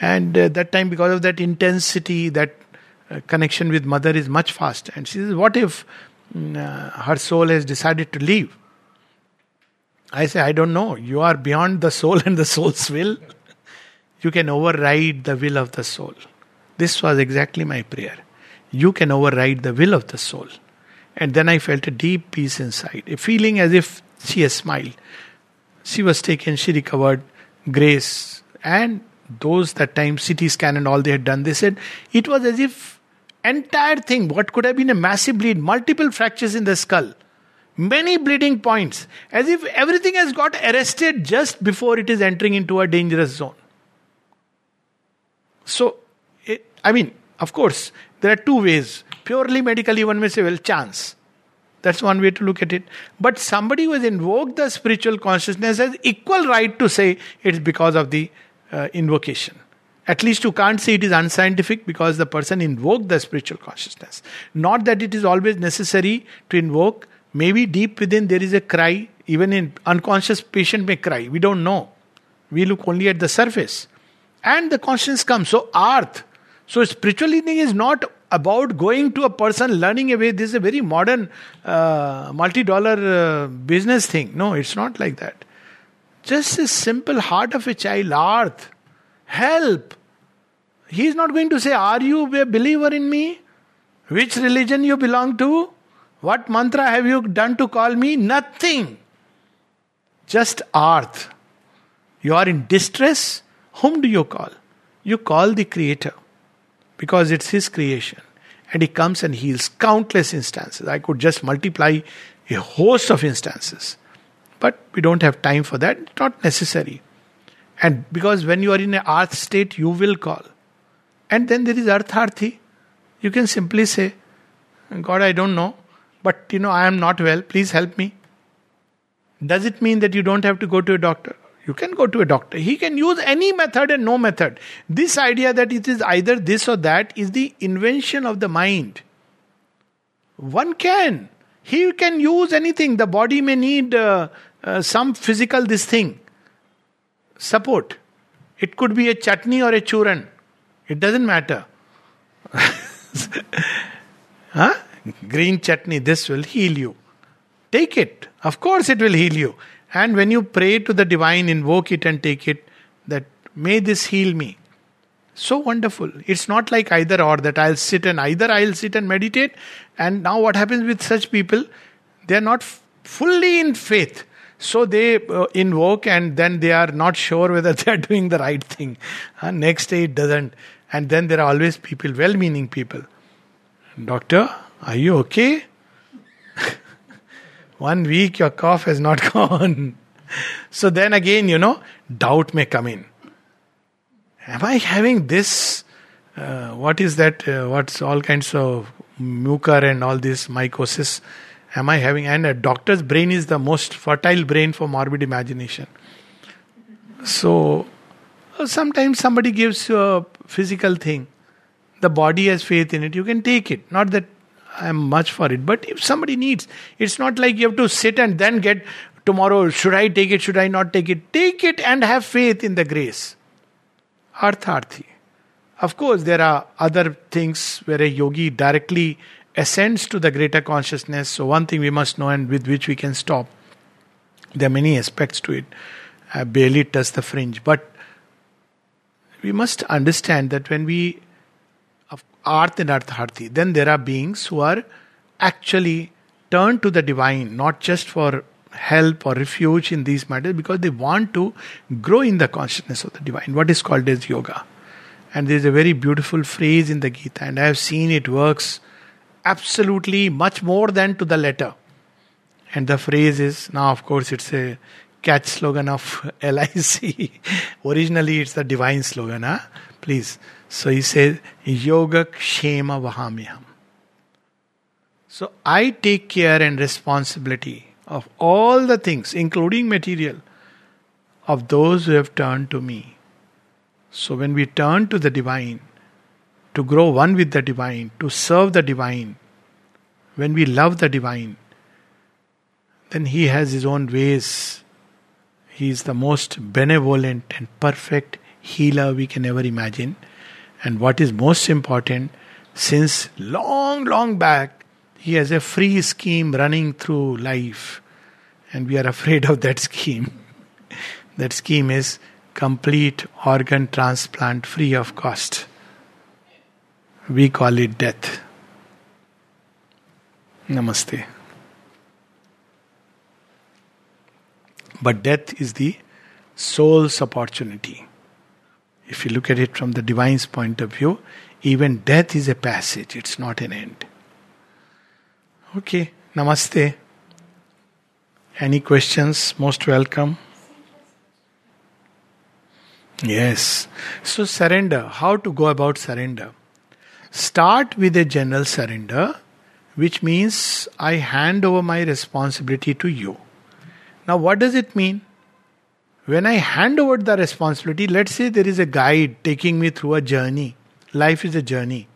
And uh, that time, because of that intensity, that uh, connection with mother is much faster. And she says, what if Uh, her soul has decided to leave? I say, I don't know. You are beyond the soul and the soul's will. You can override the will of the soul. This was exactly my prayer. You can override the will of the soul. And then I felt a deep peace inside, a feeling as if she has smiled. She was taken, she recovered, grace. And those that time CT scan and all they had done, they said it was as if entire thing, what could have been a massive bleed, multiple fractures in the skull, many bleeding points, as if everything has got arrested just before it is entering into a dangerous zone. So, it, I mean, of course, there are two ways. Purely medically, one may say, well, chance. That's one way to look at it. But somebody who has invoked the spiritual consciousness has equal right to say it's because of the uh, invocation. At least you can't say it is unscientific because the person invoked the spiritual consciousness. Not that it is always necessary to invoke Maybe deep within there is a cry, even in unconscious patient may cry. We don't know. We look only at the surface. And the consciousness comes. So arth. So spiritual healing is not about going to a person learning away. This is a very modern uh, multi-dollar uh, business thing. No, it's not like that. Just a simple heart of a child, arth. Help. He is not going to say, Are you a believer in me? Which religion you belong to? What mantra have you done to call me? Nothing. Just arth. You are in distress. Whom do you call? You call the Creator because it's His creation. And He comes and heals countless instances. I could just multiply a host of instances. But we don't have time for that. It's not necessary. And because when you are in an arth state, you will call. And then there is artharthi. You can simply say, God, I don't know. But you know, I am not well, please help me. Does it mean that you don't have to go to a doctor? You can go to a doctor. He can use any method and no method. This idea that it is either this or that is the invention of the mind. One can. He can use anything. The body may need uh, uh, some physical this thing. Support. It could be a chutney or a churan. It doesn't matter. huh? green chutney, this will heal you. Take it. Of course, it will heal you. And when you pray to the divine, invoke it and take it, that may this heal me. So wonderful. It's not like either or that I'll sit and either I'll sit and meditate. And now what happens with such people? They're not f- fully in faith. So they uh, invoke and then they are not sure whether they are doing the right thing. Uh, next day it doesn't. And then there are always people, well meaning people. Doctor, are you okay? One week your cough has not gone. so then again, you know, doubt may come in. Am I having this? Uh, what is that? Uh, what's all kinds of mucor and all this mycosis? Am I having? And a doctor's brain is the most fertile brain for morbid imagination. So sometimes somebody gives you a physical thing. The body has faith in it. You can take it. Not that I'm much for it. But if somebody needs, it's not like you have to sit and then get tomorrow, should I take it, should I not take it? Take it and have faith in the grace. Artharthi. Of course, there are other things where a yogi directly ascends to the greater consciousness. So, one thing we must know and with which we can stop. There are many aspects to it. I barely touch the fringe. But we must understand that when we Arth and Artharthi, then there are beings who are actually turned to the divine, not just for help or refuge in these matters, because they want to grow in the consciousness of the divine, what is called as yoga. And there is a very beautiful phrase in the Gita, and I have seen it works absolutely much more than to the letter. And the phrase is now, of course, it's a catch slogan of LIC. Originally, it's the divine slogan, huh? Please. So he says, Yoga Kshemam Vahamyaham. So I take care and responsibility of all the things, including material, of those who have turned to me. So when we turn to the divine, to grow one with the divine, to serve the divine, when we love the divine, then he has his own ways. He is the most benevolent and perfect healer we can ever imagine. And what is most important, since long, long back, he has a free scheme running through life. And we are afraid of that scheme. that scheme is complete organ transplant free of cost. We call it death. Namaste. But death is the soul's opportunity. If you look at it from the divine's point of view, even death is a passage, it's not an end. Okay, namaste. Any questions? Most welcome. Yes. So, surrender. How to go about surrender? Start with a general surrender, which means I hand over my responsibility to you. Now, what does it mean? When I hand over the responsibility, let's say there is a guide taking me through a journey. Life is a journey.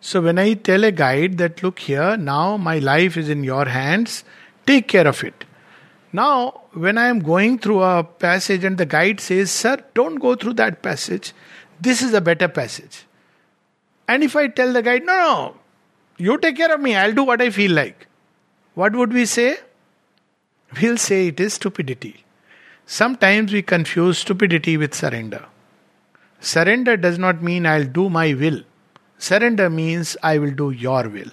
So when I tell a guide that, look here, now my life is in your hands, take care of it. Now, when I am going through a passage and the guide says, Sir, don't go through that passage, this is a better passage. And if I tell the guide, No, no, you take care of me, I'll do what I feel like, what would we say? We'll say it is stupidity. Sometimes we confuse stupidity with surrender. Surrender does not mean I'll do my will. Surrender means I will do your will.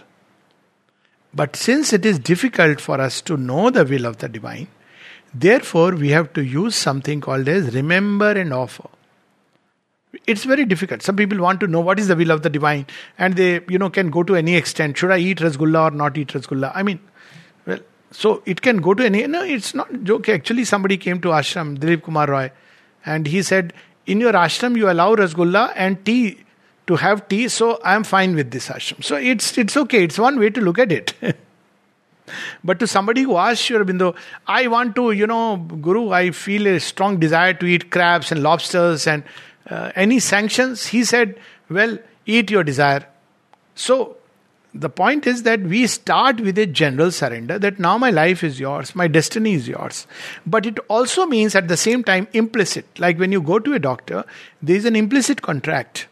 But since it is difficult for us to know the will of the divine, therefore we have to use something called as remember and offer. It's very difficult. Some people want to know what is the will of the divine, and they, you know, can go to any extent. Should I eat rasgulla or not eat rasgulla? I mean, so it can go to any. No, it's not joke. Actually, somebody came to ashram, Dilip Kumar Roy, and he said, "In your ashram, you allow rasgulla and tea to have tea. So I am fine with this ashram. So it's it's okay. It's one way to look at it." but to somebody who asks Aurobindo, I want to, you know, Guru, I feel a strong desire to eat crabs and lobsters and uh, any sanctions. He said, well, eat your desire. So the point is that we start with a general surrender that now my life is yours, my destiny is yours. But it also means at the same time implicit. Like when you go to a doctor, there is an implicit contract.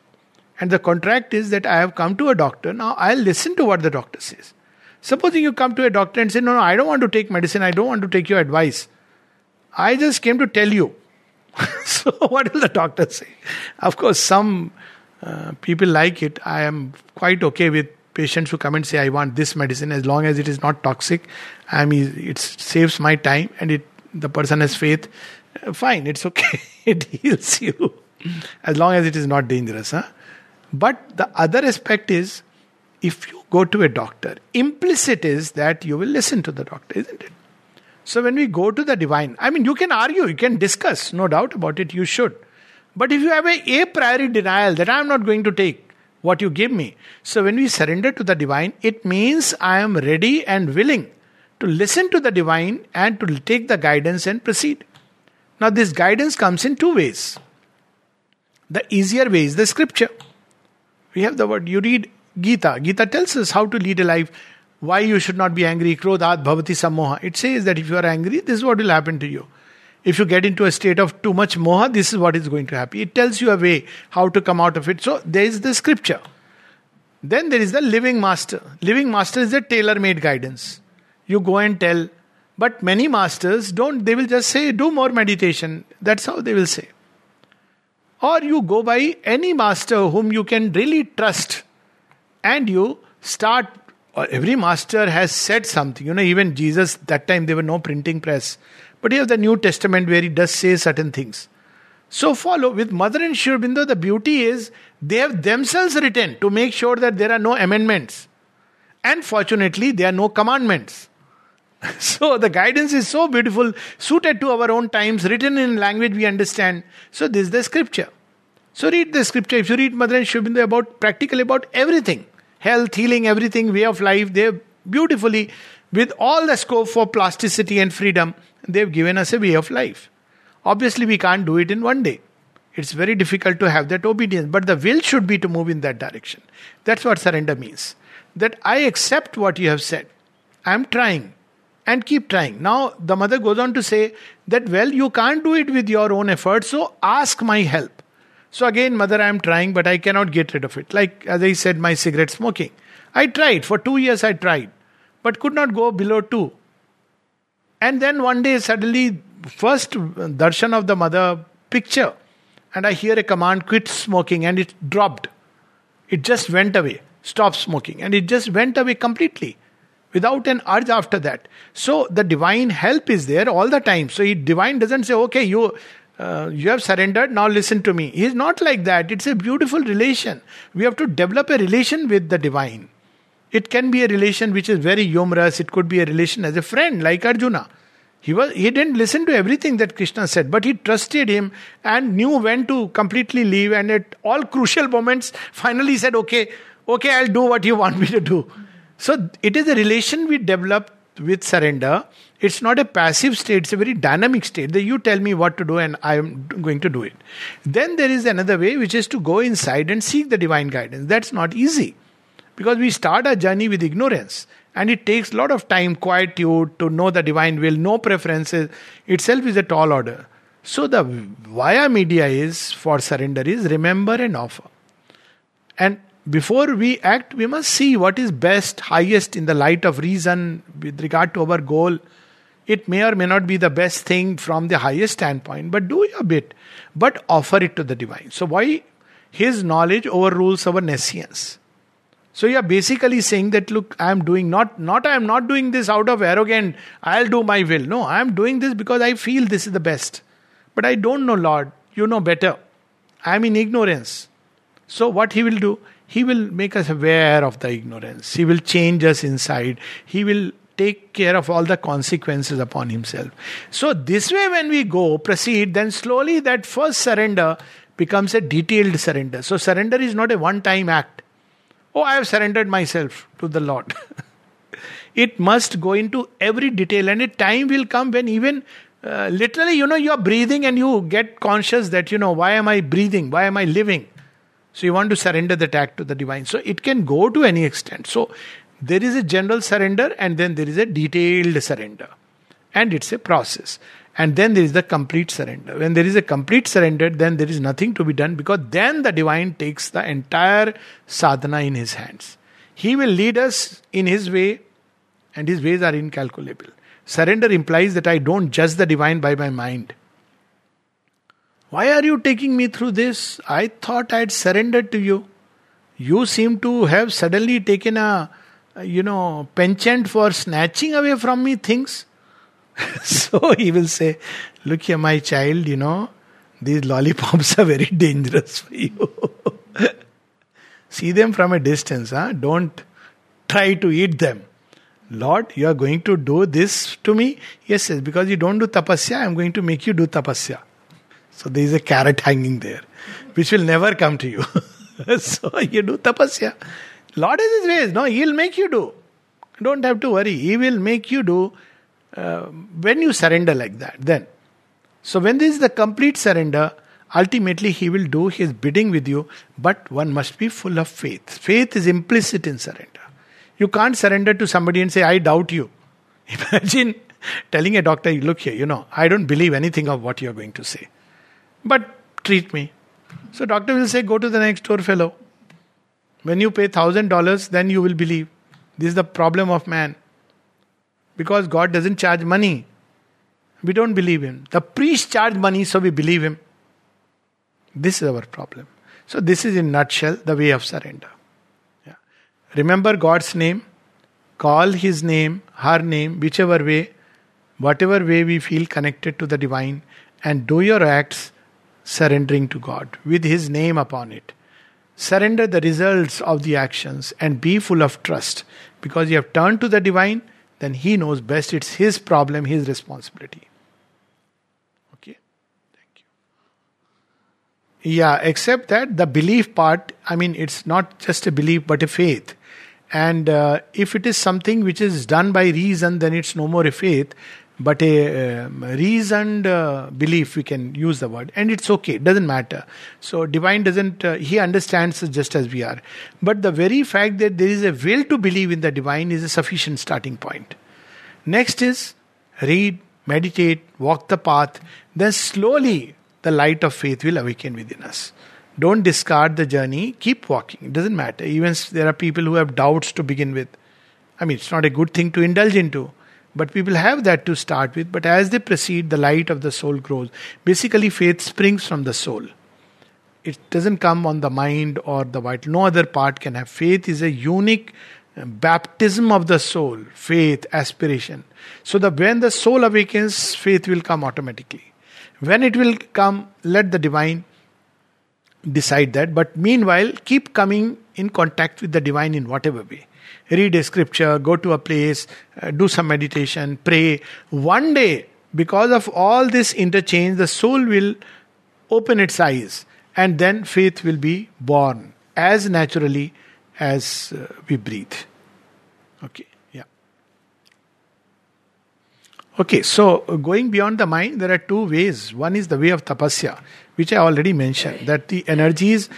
And the contract is that I have come to a doctor, now I'll listen to what the doctor says. Supposing you come to a doctor and say, No, no, I don't want to take medicine, I don't want to take your advice. I just came to tell you. so, what will the doctor say? Of course, some uh, people like it. I am quite okay with patients who come and say, I want this medicine as long as it is not toxic. I mean, it saves my time and it the person has faith. Uh, fine, it's okay. it heals you as long as it is not dangerous. Huh? But the other aspect is if you go to a doctor, implicit is that you will listen to the doctor, isn't it? So when we go to the divine, I mean, you can argue, you can discuss, no doubt about it, you should. But if you have a a priori denial that I'm not going to take what you give me, so when we surrender to the divine, it means I am ready and willing to listen to the divine and to take the guidance and proceed. Now, this guidance comes in two ways. The easier way is the scripture. We have the word, you read Gita. Gita tells us how to lead a life, why you should not be angry. Krodhat bhavati sammoha. It says that if you are angry, this is what will happen to you. If you get into a state of too much moha, this is what is going to happen. It tells you a way how to come out of it. So there is the scripture. Then there is the living master. Living master is a tailor made guidance. You go and tell. But many masters don't, they will just say, do more meditation. That's how they will say. Or you go by any master whom you can really trust and you start. Every master has said something. You know, even Jesus, that time there were no printing press. But you have the New Testament where he does say certain things. So follow with Mother and Sri the beauty is they have themselves written to make sure that there are no amendments. And fortunately, there are no commandments. so the guidance is so beautiful, suited to our own times, written in language we understand. So this is the scripture. So read the scripture. If you read Mother and Sri about practically about everything, health, healing, everything, way of life, they beautifully, with all the scope for plasticity and freedom, they've given us a way of life. Obviously, we can't do it in one day. It's very difficult to have that obedience, but the will should be to move in that direction. That's what surrender means. That I accept what you have said. I'm trying and keep trying. Now, the mother goes on to say that, well, you can't do it with your own effort, so ask my help. So, again, mother, I'm trying, but I cannot get rid of it. Like, as I said, my cigarette smoking. I tried. For two years, I tried, but could not go below two. And then one day, suddenly, first darshan of the mother picture, and I hear a command, quit smoking, and it dropped. It just went away. Stop smoking. And it just went away completely without an urge after that. So the divine help is there all the time. So he, divine doesn't say, okay, you. Uh, you have surrendered now listen to me he's not like that it's a beautiful relation we have to develop a relation with the divine it can be a relation which is very humorous. It could be a relation as a friend, like Arjuna. He was he didn't listen to everything that Krishna said, but he trusted him and knew when to completely leave. And at all crucial moments, finally said, "Okay, okay, I'll do what you want me to do." So it is a relation we develop with surrender. It's not a passive state; it's a very dynamic state. That you tell me what to do, and I am going to do it. Then there is another way, which is to go inside and seek the divine guidance. That's not easy. Because we start our journey with ignorance and it takes a lot of time, quietude to know the divine will, no preferences itself is a tall order. So the via media is for surrender is remember and offer. And before we act, we must see what is best, highest in the light of reason with regard to our goal. It may or may not be the best thing from the highest standpoint, but do your bit. But offer it to the divine. So why his knowledge overrules our nescience? So you are basically saying that look, I am doing not not I am not doing this out of arrogant, I'll do my will. No, I am doing this because I feel this is the best. But I don't know, Lord. You know better. I am in ignorance. So what he will do? He will make us aware of the ignorance. He will change us inside. He will take care of all the consequences upon himself. So this way when we go, proceed, then slowly that first surrender becomes a detailed surrender. So surrender is not a one-time act Oh, I have surrendered myself to the Lord. it must go into every detail, and a time will come when even uh, literally, you know, you are breathing and you get conscious that, you know, why am I breathing? Why am I living? So you want to surrender that act to the divine. So it can go to any extent. So there is a general surrender and then there is a detailed surrender. And it's a process. And then there is the complete surrender. When there is a complete surrender, then there is nothing to be done because then the divine takes the entire sadhana in his hands. He will lead us in his way, and his ways are incalculable. Surrender implies that I don't judge the divine by my mind. Why are you taking me through this? I thought I had surrendered to you. You seem to have suddenly taken a, you know, penchant for snatching away from me things. so he will say, Look here, my child, you know, these lollipops are very dangerous for you. See them from a distance, huh? Don't try to eat them. Lord, you are going to do this to me? Yes, yes, because you don't do tapasya, I am going to make you do tapasya. So there is a carrot hanging there, which will never come to you. so you do tapasya. Lord is his ways. No, he will make you do. Don't have to worry. He will make you do uh, when you surrender like that. Then. So when there is the complete surrender, ultimately he will do his bidding with you, but one must be full of faith. Faith is implicit in surrender. You can't surrender to somebody and say, I doubt you. Imagine telling a doctor, look here, you know, I don't believe anything of what you're going to say. But treat me. So doctor will say, go to the next door fellow. When you pay thousand dollars, then you will believe. This is the problem of man. Because God doesn't charge money. We don't believe him. The priest charge money, so we believe him. This is our problem. So this is in nutshell the way of surrender. Remember God's name, call His name, her name, whichever way, whatever way we feel connected to the divine, and do your acts surrendering to God with His name upon it. Surrender the results of the actions and be full of trust because you have turned to the divine, then He knows best. It's His problem, His responsibility. Okay? Thank you. Yeah, except that the belief part, I mean, it's not just a belief but a faith. And uh, if it is something which is done by reason, then it's no more a faith, but a um, reasoned uh, belief, we can use the word. And it's okay, it doesn't matter. So, divine doesn't, uh, he understands just as we are. But the very fact that there is a will to believe in the divine is a sufficient starting point. Next is read, meditate, walk the path, then slowly the light of faith will awaken within us. Don't discard the journey, keep walking. It doesn't matter. Even there are people who have doubts to begin with. I mean, it's not a good thing to indulge into, but people have that to start with. But as they proceed, the light of the soul grows. Basically, faith springs from the soul. It doesn't come on the mind or the vital. No other part can have. Faith is a unique uh, baptism of the soul, faith, aspiration. So that when the soul awakens, faith will come automatically. When it will come, let the divine decide that. But meanwhile, keep coming in contact with the divine in whatever way. Read a scripture, go to a place, uh, do some meditation, pray. One day, because of all this interchange, the soul will open its eyes and then faith will be born as naturally as uh, we breathe. Okay, yeah. Okay, so going beyond the mind, there are two ways. One is the way of tapasya, which I already mentioned, that the energies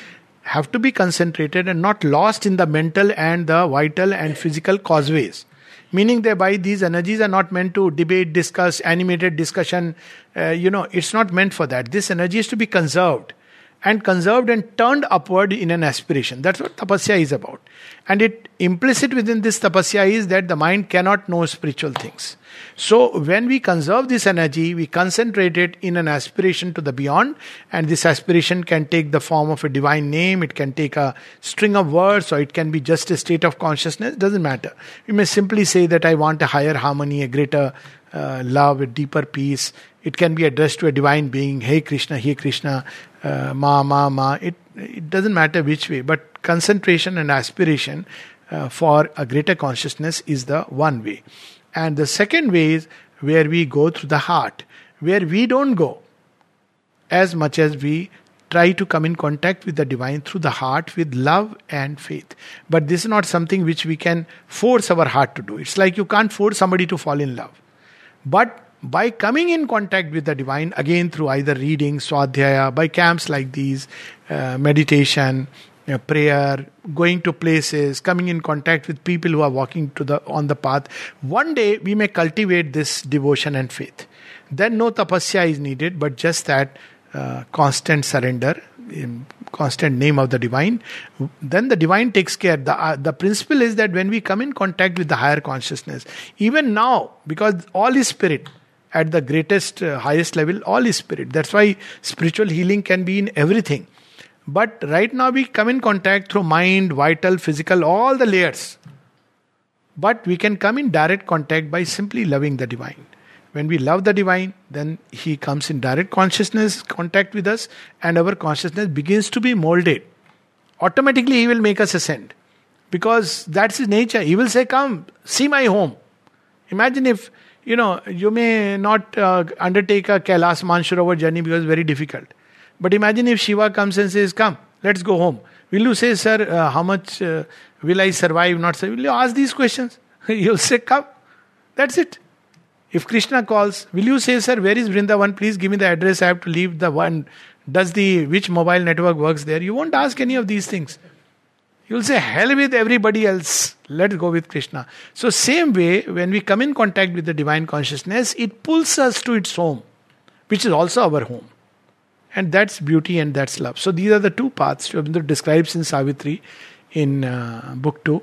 have to be concentrated and not lost in the mental and the vital and physical causeways. Meaning thereby these energies are not meant to debate, discuss, animated discussion. Uh, you know, it's not meant for that. This energy is to be conserved and conserved and turned upward in an aspiration. That's what tapasya is about. And it implicit within this tapasya is that the mind cannot know spiritual things. So when we conserve this energy, we concentrate it in an aspiration to the beyond, and this aspiration can take the form of a divine name, it can take a string of words, or it can be just a state of consciousness, doesn't matter. We may simply say that I want a higher harmony, a greater uh, love, a deeper peace. It can be addressed to a divine being, Hey Krishna, Hey Krishna, uh, Ma, Ma, Ma. It, it doesn't matter which way, but concentration and aspiration uh, for a greater consciousness is the one way. And the second way is where we go through the heart, where we don't go as much as we try to come in contact with the divine through the heart with love and faith. But this is not something which we can force our heart to do. It's like you can't force somebody to fall in love. But by coming in contact with the divine, again through either reading, swadhyaya, by camps like these, uh, meditation, you know, prayer, going to places, coming in contact with people who are walking to the on the path, one day we may cultivate this devotion and faith. Then no tapasya is needed, but just that uh, constant surrender, in constant name of the divine. Then the divine takes care. The, uh, the principle is that when we come in contact with the higher consciousness, even now, because all is spirit, at the greatest, uh, highest level, all is spirit. That's why spiritual healing can be in everything. But right now we come in contact through mind, vital, physical, all the layers. But we can come in direct contact by simply loving the divine. When we love the divine, then he comes in direct consciousness contact with us, and our consciousness begins to be molded. Automatically, he will make us ascend because that's his nature. He will say, Come, see my home. Imagine if, you know, you may not uh, undertake a Kailas Mansarovar journey because it's very difficult. But imagine if Shiva comes and says, Come, let's go home. Will you say, Sir, uh, how much uh, will I survive, not survive? Will you ask these questions? You'll say, Come. That's it. If Krishna calls, will you say, Sir, where is Vrindavan? Please give me the address. I have to leave the one. Does the which mobile network works there? You won't ask any of these things. You'll say, hell with everybody else. Let's go with Krishna. So, same way, when we come in contact with the divine consciousness, it pulls us to its home, which is also our home. And that's beauty and that's love. So, these are the two paths Sri Aurobindo describes in Savitri in uh, book 2,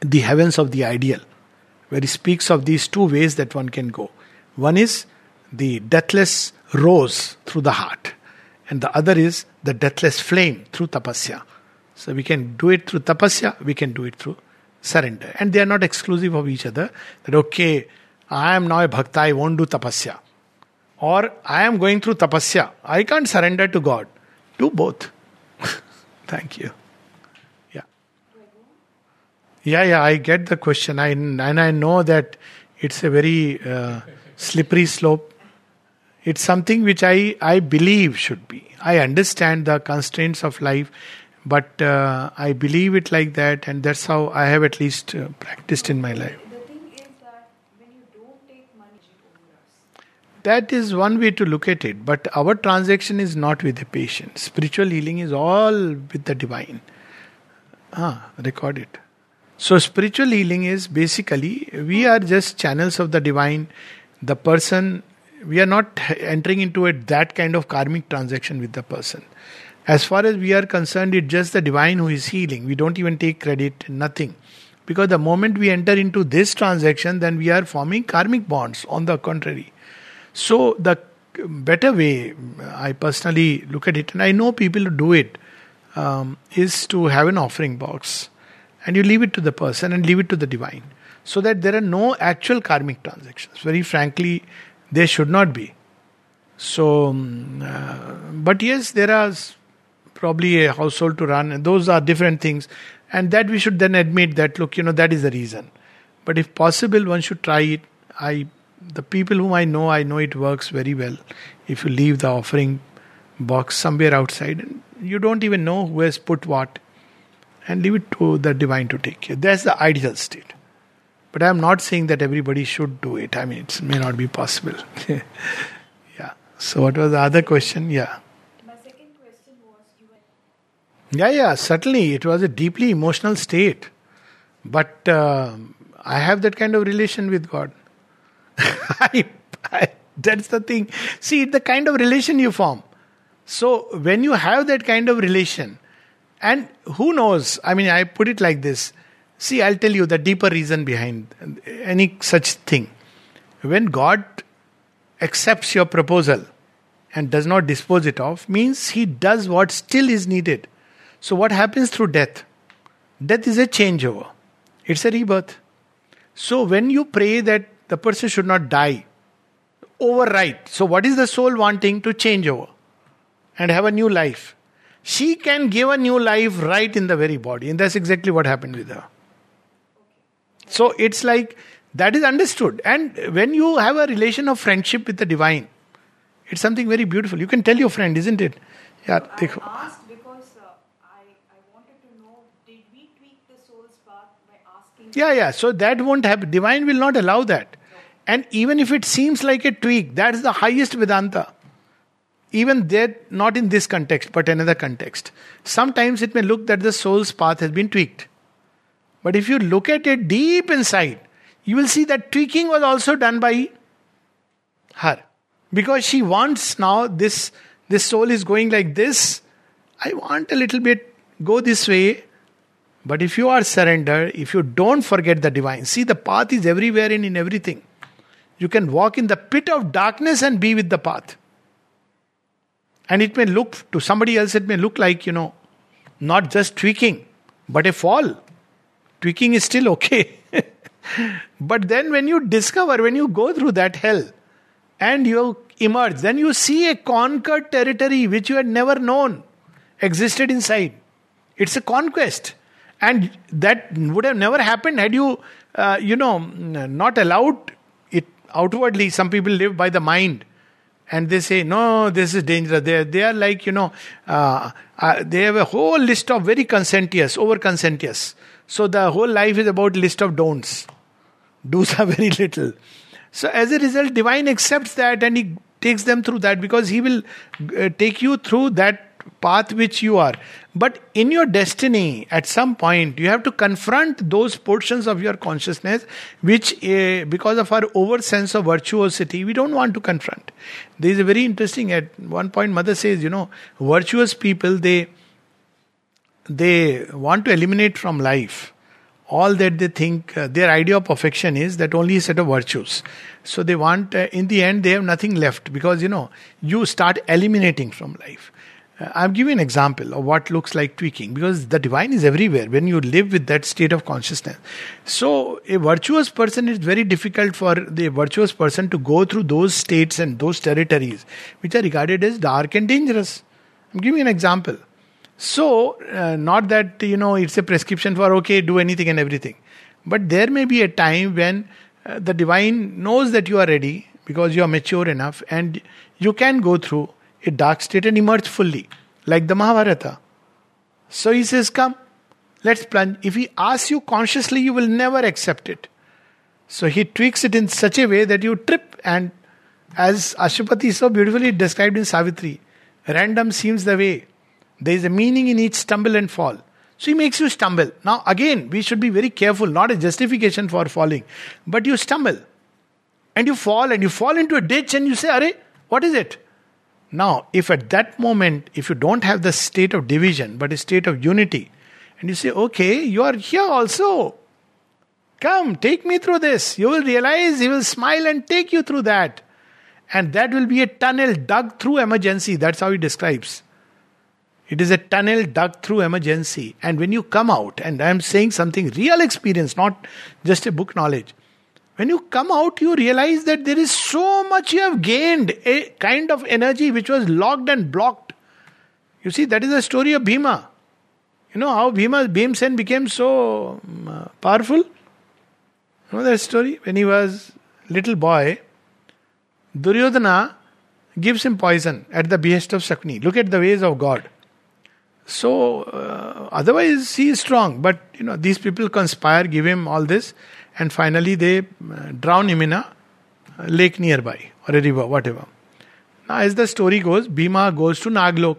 the heavens of the ideal, where he speaks of these two ways that one can go. One is the deathless rose through the heart, and the other is the deathless flame through tapasya. So we can do it through tapasya, we can do it through surrender. And they are not exclusive of each other. That, okay, I am now a bhakta, I won't do tapasya. Or I am going through tapasya, I can't surrender to God. Do both. Thank you. Yeah. Yeah, yeah, I get the question. I, and I know that it's a very uh, slippery slope. It's something which I, I believe should be. I understand the constraints of life but uh, I believe it like that, and that's how I have at least uh, practiced in my life. The thing is that when you don't take money That is one way to look at it, but our transaction is not with the patient. Spiritual healing is all with the divine. Ah, record it. So, spiritual healing is basically we are just channels of the divine. The person, we are not entering into it that kind of karmic transaction with the person. As far as we are concerned, it's just the divine who is healing. We don't even take credit, nothing. Because the moment we enter into this transaction, then we are forming karmic bonds, on the contrary. So, the better way, I personally look at it, and I know people do it, um, is to have an offering box. And you leave it to the person and leave it to the divine. So that there are no actual karmic transactions. Very frankly, there should not be. So, um, uh, but yes, there are probably a household to run, and those are different things. And that we should then admit that, look, you know, that is the reason. But if possible, one should try it. I, the people whom I know, I know it works very well. If you leave the offering box somewhere outside, and you don't even know who has put what, and leave it to the divine to take care. That's the ideal state. But I'm not saying that everybody should do it. I mean, it may not be possible. yeah. So, what was the other question? Yeah. Yeah, yeah, certainly. It was a deeply emotional state. But uh, I have that kind of relation with God. I, I, that's the thing. See, the kind of relation you form. So, when you have that kind of relation, and who knows, I mean, I put it like this. See, I'll tell you the deeper reason behind any such thing. When God accepts your proposal and does not dispose it off, means He does what still is needed so, what happens through death? Death is a changeover, it's a rebirth. So, when you pray that the person should not die, overwrite. So, what is the soul wanting to change over and have a new life? She can give a new life right in the very body, and that's exactly what happened with her. So, it's like that is understood. And when you have a relation of friendship with the divine, it's something very beautiful. You can tell your friend, isn't it? Yeah, so I asked Yeah, yeah. So that won't happen. Divine will not allow that. And even if it seems like a tweak, that's the highest Vedanta. Even there, not in this context, but another context. Sometimes it may look that the soul's path has been tweaked. But if you look at it deep inside, you will see that tweaking was also done by her. Because she wants now this, this soul is going like this. I want a little bit go this way. But if you are surrendered, if you don't forget the divine, see the path is everywhere and in everything. You can walk in the pit of darkness and be with the path. And it may look, to somebody else, it may look like, you know, not just tweaking, but a fall. Tweaking is still okay. but then when you discover, when you go through that hell and you emerge, then you see a conquered territory which you had never known existed inside. It's a conquest. And that would have never happened had you, uh, you know, not allowed outwardly. Some people live by the mind and they say, no, this is dangerous. They, they are like, you know, uh, uh, they have a whole list of very conscientious over conscientious So the whole life is about list of don'ts. Do's are very little. So as a result, divine accepts that and he takes them through that because he will uh, take you through that path which you are. But in your destiny, at some point, you have to confront those portions of your consciousness which, uh, because of our over sense of virtuosity, we don't want to confront. There is a very interesting, at one point, Mother says, you know, virtuous people, they they want to eliminate from life all that they think uh, their idea of perfection is that only a set of virtues so they want uh, in the end they have nothing left because you know you start eliminating from life uh, I'm giving an example of what looks like tweaking because the divine is everywhere when you live with that state of consciousness. So, a virtuous person is very difficult for the virtuous person to go through those states and those territories which are regarded as dark and dangerous. I'm giving an example. So, uh, not that you know it's a prescription for okay, do anything and everything, but there may be a time when uh, the divine knows that you are ready because you are mature enough and you can go through a dark state and emerge fully, like the Mahabharata. So he says, Come, let's plunge. If he asks you consciously, you will never accept it. So he tweaks it in such a way that you trip, and as Ashwapati so beautifully described in Savitri, random seems the way. There is a meaning in each stumble and fall. So he makes you stumble. Now, again, we should be very careful, not a justification for falling, but you stumble and you fall and you fall into a ditch and you say, Are, what is it? Now, if at that moment, if you don't have the state of division, but a state of unity, and you say, okay, you are here also. Come, take me through this. You will realize He will smile and take you through that. And that will be a tunnel dug through emergency. That's how He describes. It is a tunnel dug through emergency. And when you come out, and I am saying something real experience, not just a book knowledge, when you come out, you realize that there is so much you have gained, a kind of energy which was locked and blocked. You see, that is the story of Bhima. You know how Bhima, Bhimsen became so um, powerful? You know that story? When he was little boy, Duryodhana gives him poison at the behest of Shakuni. Look at the ways of God. So, uh, otherwise he is strong, but you know these people conspire, give him all this, and finally they uh, drown him in a lake nearby or a river, whatever. Now, as the story goes, Bhima goes to Naglok.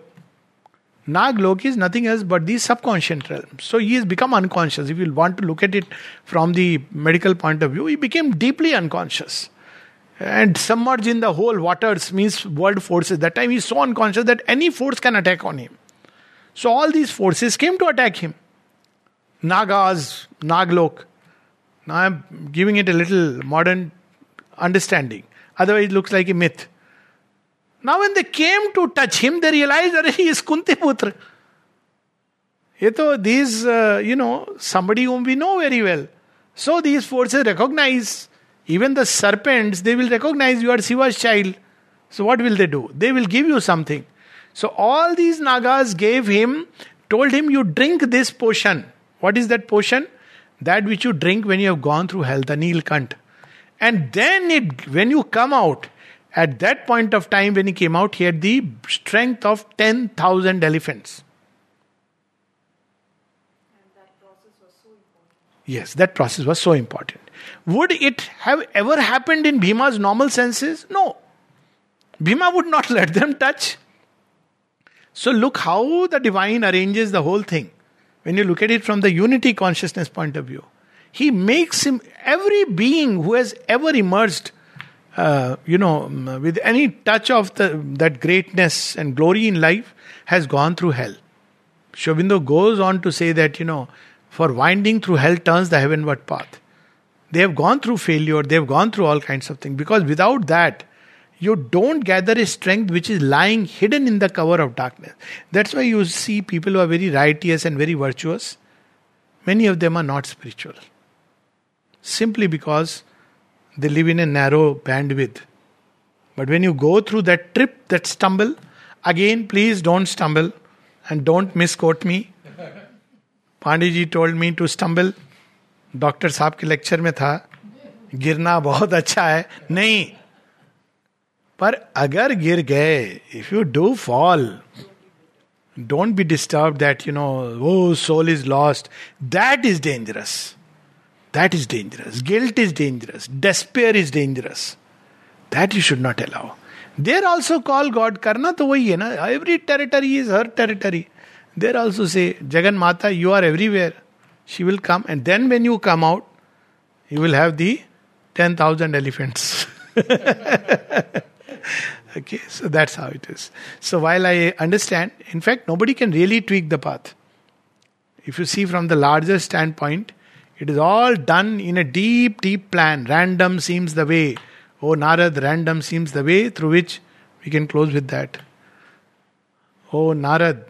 Naglok is nothing else but the subconscious realm. So he has become unconscious. If you want to look at it from the medical point of view, he became deeply unconscious. And submerged in the whole waters means world forces. That time he's so unconscious that any force can attack on him. So all these forces came to attack him. Nagas, Naglok. Now I'm giving it a little modern understanding. Otherwise, it looks like a myth. Now, when they came to touch him, they realized that he is Kunti Putra. So these, uh, you know, somebody whom we know very well. So these forces recognize, even the serpents, they will recognize you are Shiva's child. So what will they do? They will give you something. So all these Nagas gave him, told him, you drink this potion. What is that potion? That which you drink when you have gone through hell, the Nilkant. And then it, when you come out, at that point of time when he came out, he had the strength of 10,000 elephants. Yes, that process was so important. Would it have ever happened in Bhima's normal senses? No. Bhima would not let them touch. So look how the divine arranges the whole thing when you look at it from the unity consciousness point of view. He makes him, every being who has ever emerged, uh, you know, with any touch of the, that greatness and glory in life, has gone through hell. Sri Aurobindo goes on to say that, you know, for winding through hell turns the heavenward path. They have gone through failure, they have gone through all kinds of things. Because without that, you don't gather a strength which is lying hidden in the cover of darkness. That's why you see people who are very righteous and very virtuous. Many of them are not spiritual. Simply because they live in a narrow bandwidth. But when you go through that trip, that stumble, again, please don't stumble and don't misquote me. Pandey told me to stumble. Doctor साहब के lecture में था गिरना बहुत अच्छा है नहीं पर अगर गिर गए if you do fall don't be disturb that you know वो soul is lost that is dangerous that is dangerous guilt is dangerous despair is dangerous that you should not allow there also call God करना तो वही है ना every territory is हर territory there also से Jagan Mata you are everywhere she will come, and then when you come out, you will have the 10,000 elephants. okay, so that's how it is. So while I understand, in fact, nobody can really tweak the path. If you see from the larger standpoint, it is all done in a deep, deep plan. Random seems the way. Oh, Narad, random seems the way through which we can close with that. Oh, Narad,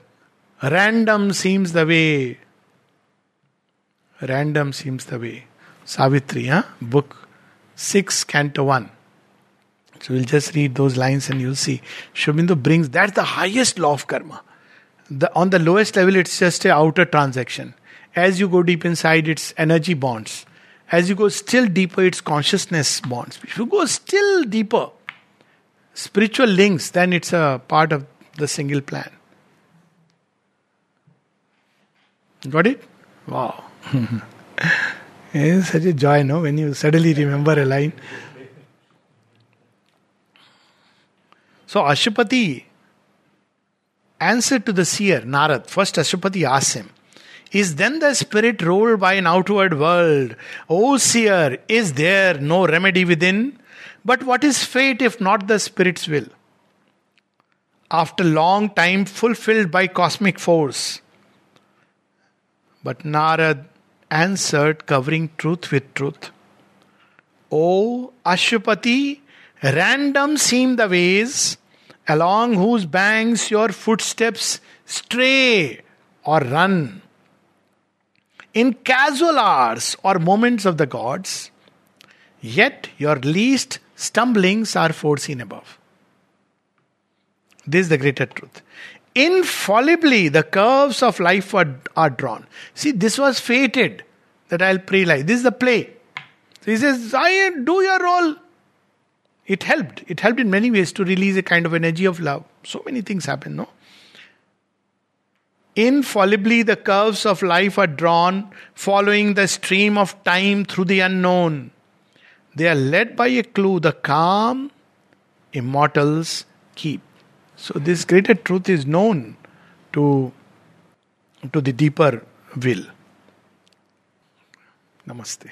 random seems the way Random seems the way. Savitri, huh? book 6, canto 1. So we'll just read those lines and you'll see. Sri Aurobindo brings that's the highest law of karma. The, on the lowest level, it's just a outer transaction. As you go deep inside, it's energy bonds. As you go still deeper, it's consciousness bonds. If you go still deeper, spiritual links, then it's a part of the single plan. Got it? Wow. it's such a joy, no? When you suddenly remember a line. So Ashwapati answered to the seer, Narad. First Ashwapati asks him, Is then the spirit ruled by an outward world? O seer, is there no remedy within? But what is fate if not the spirit's will? After long time fulfilled by cosmic force. But Narad answered, covering truth with truth. O Ashwapati, random seem the ways along whose banks your footsteps stray or run. In casual hours or moments of the gods, yet your least stumblings are foreseen above. This is the greater truth infallibly the curves of life are, are drawn. See, this was fated that I'll pray like this is the play. So he says, I do your role. It helped. It helped in many ways to release a kind of energy of love. So many things happen, no? Infallibly, the curves of life are drawn, following the stream of time through the unknown. They are led by a clue the calm immortals keep. So this greater truth is known to, to the deeper will. Namaste.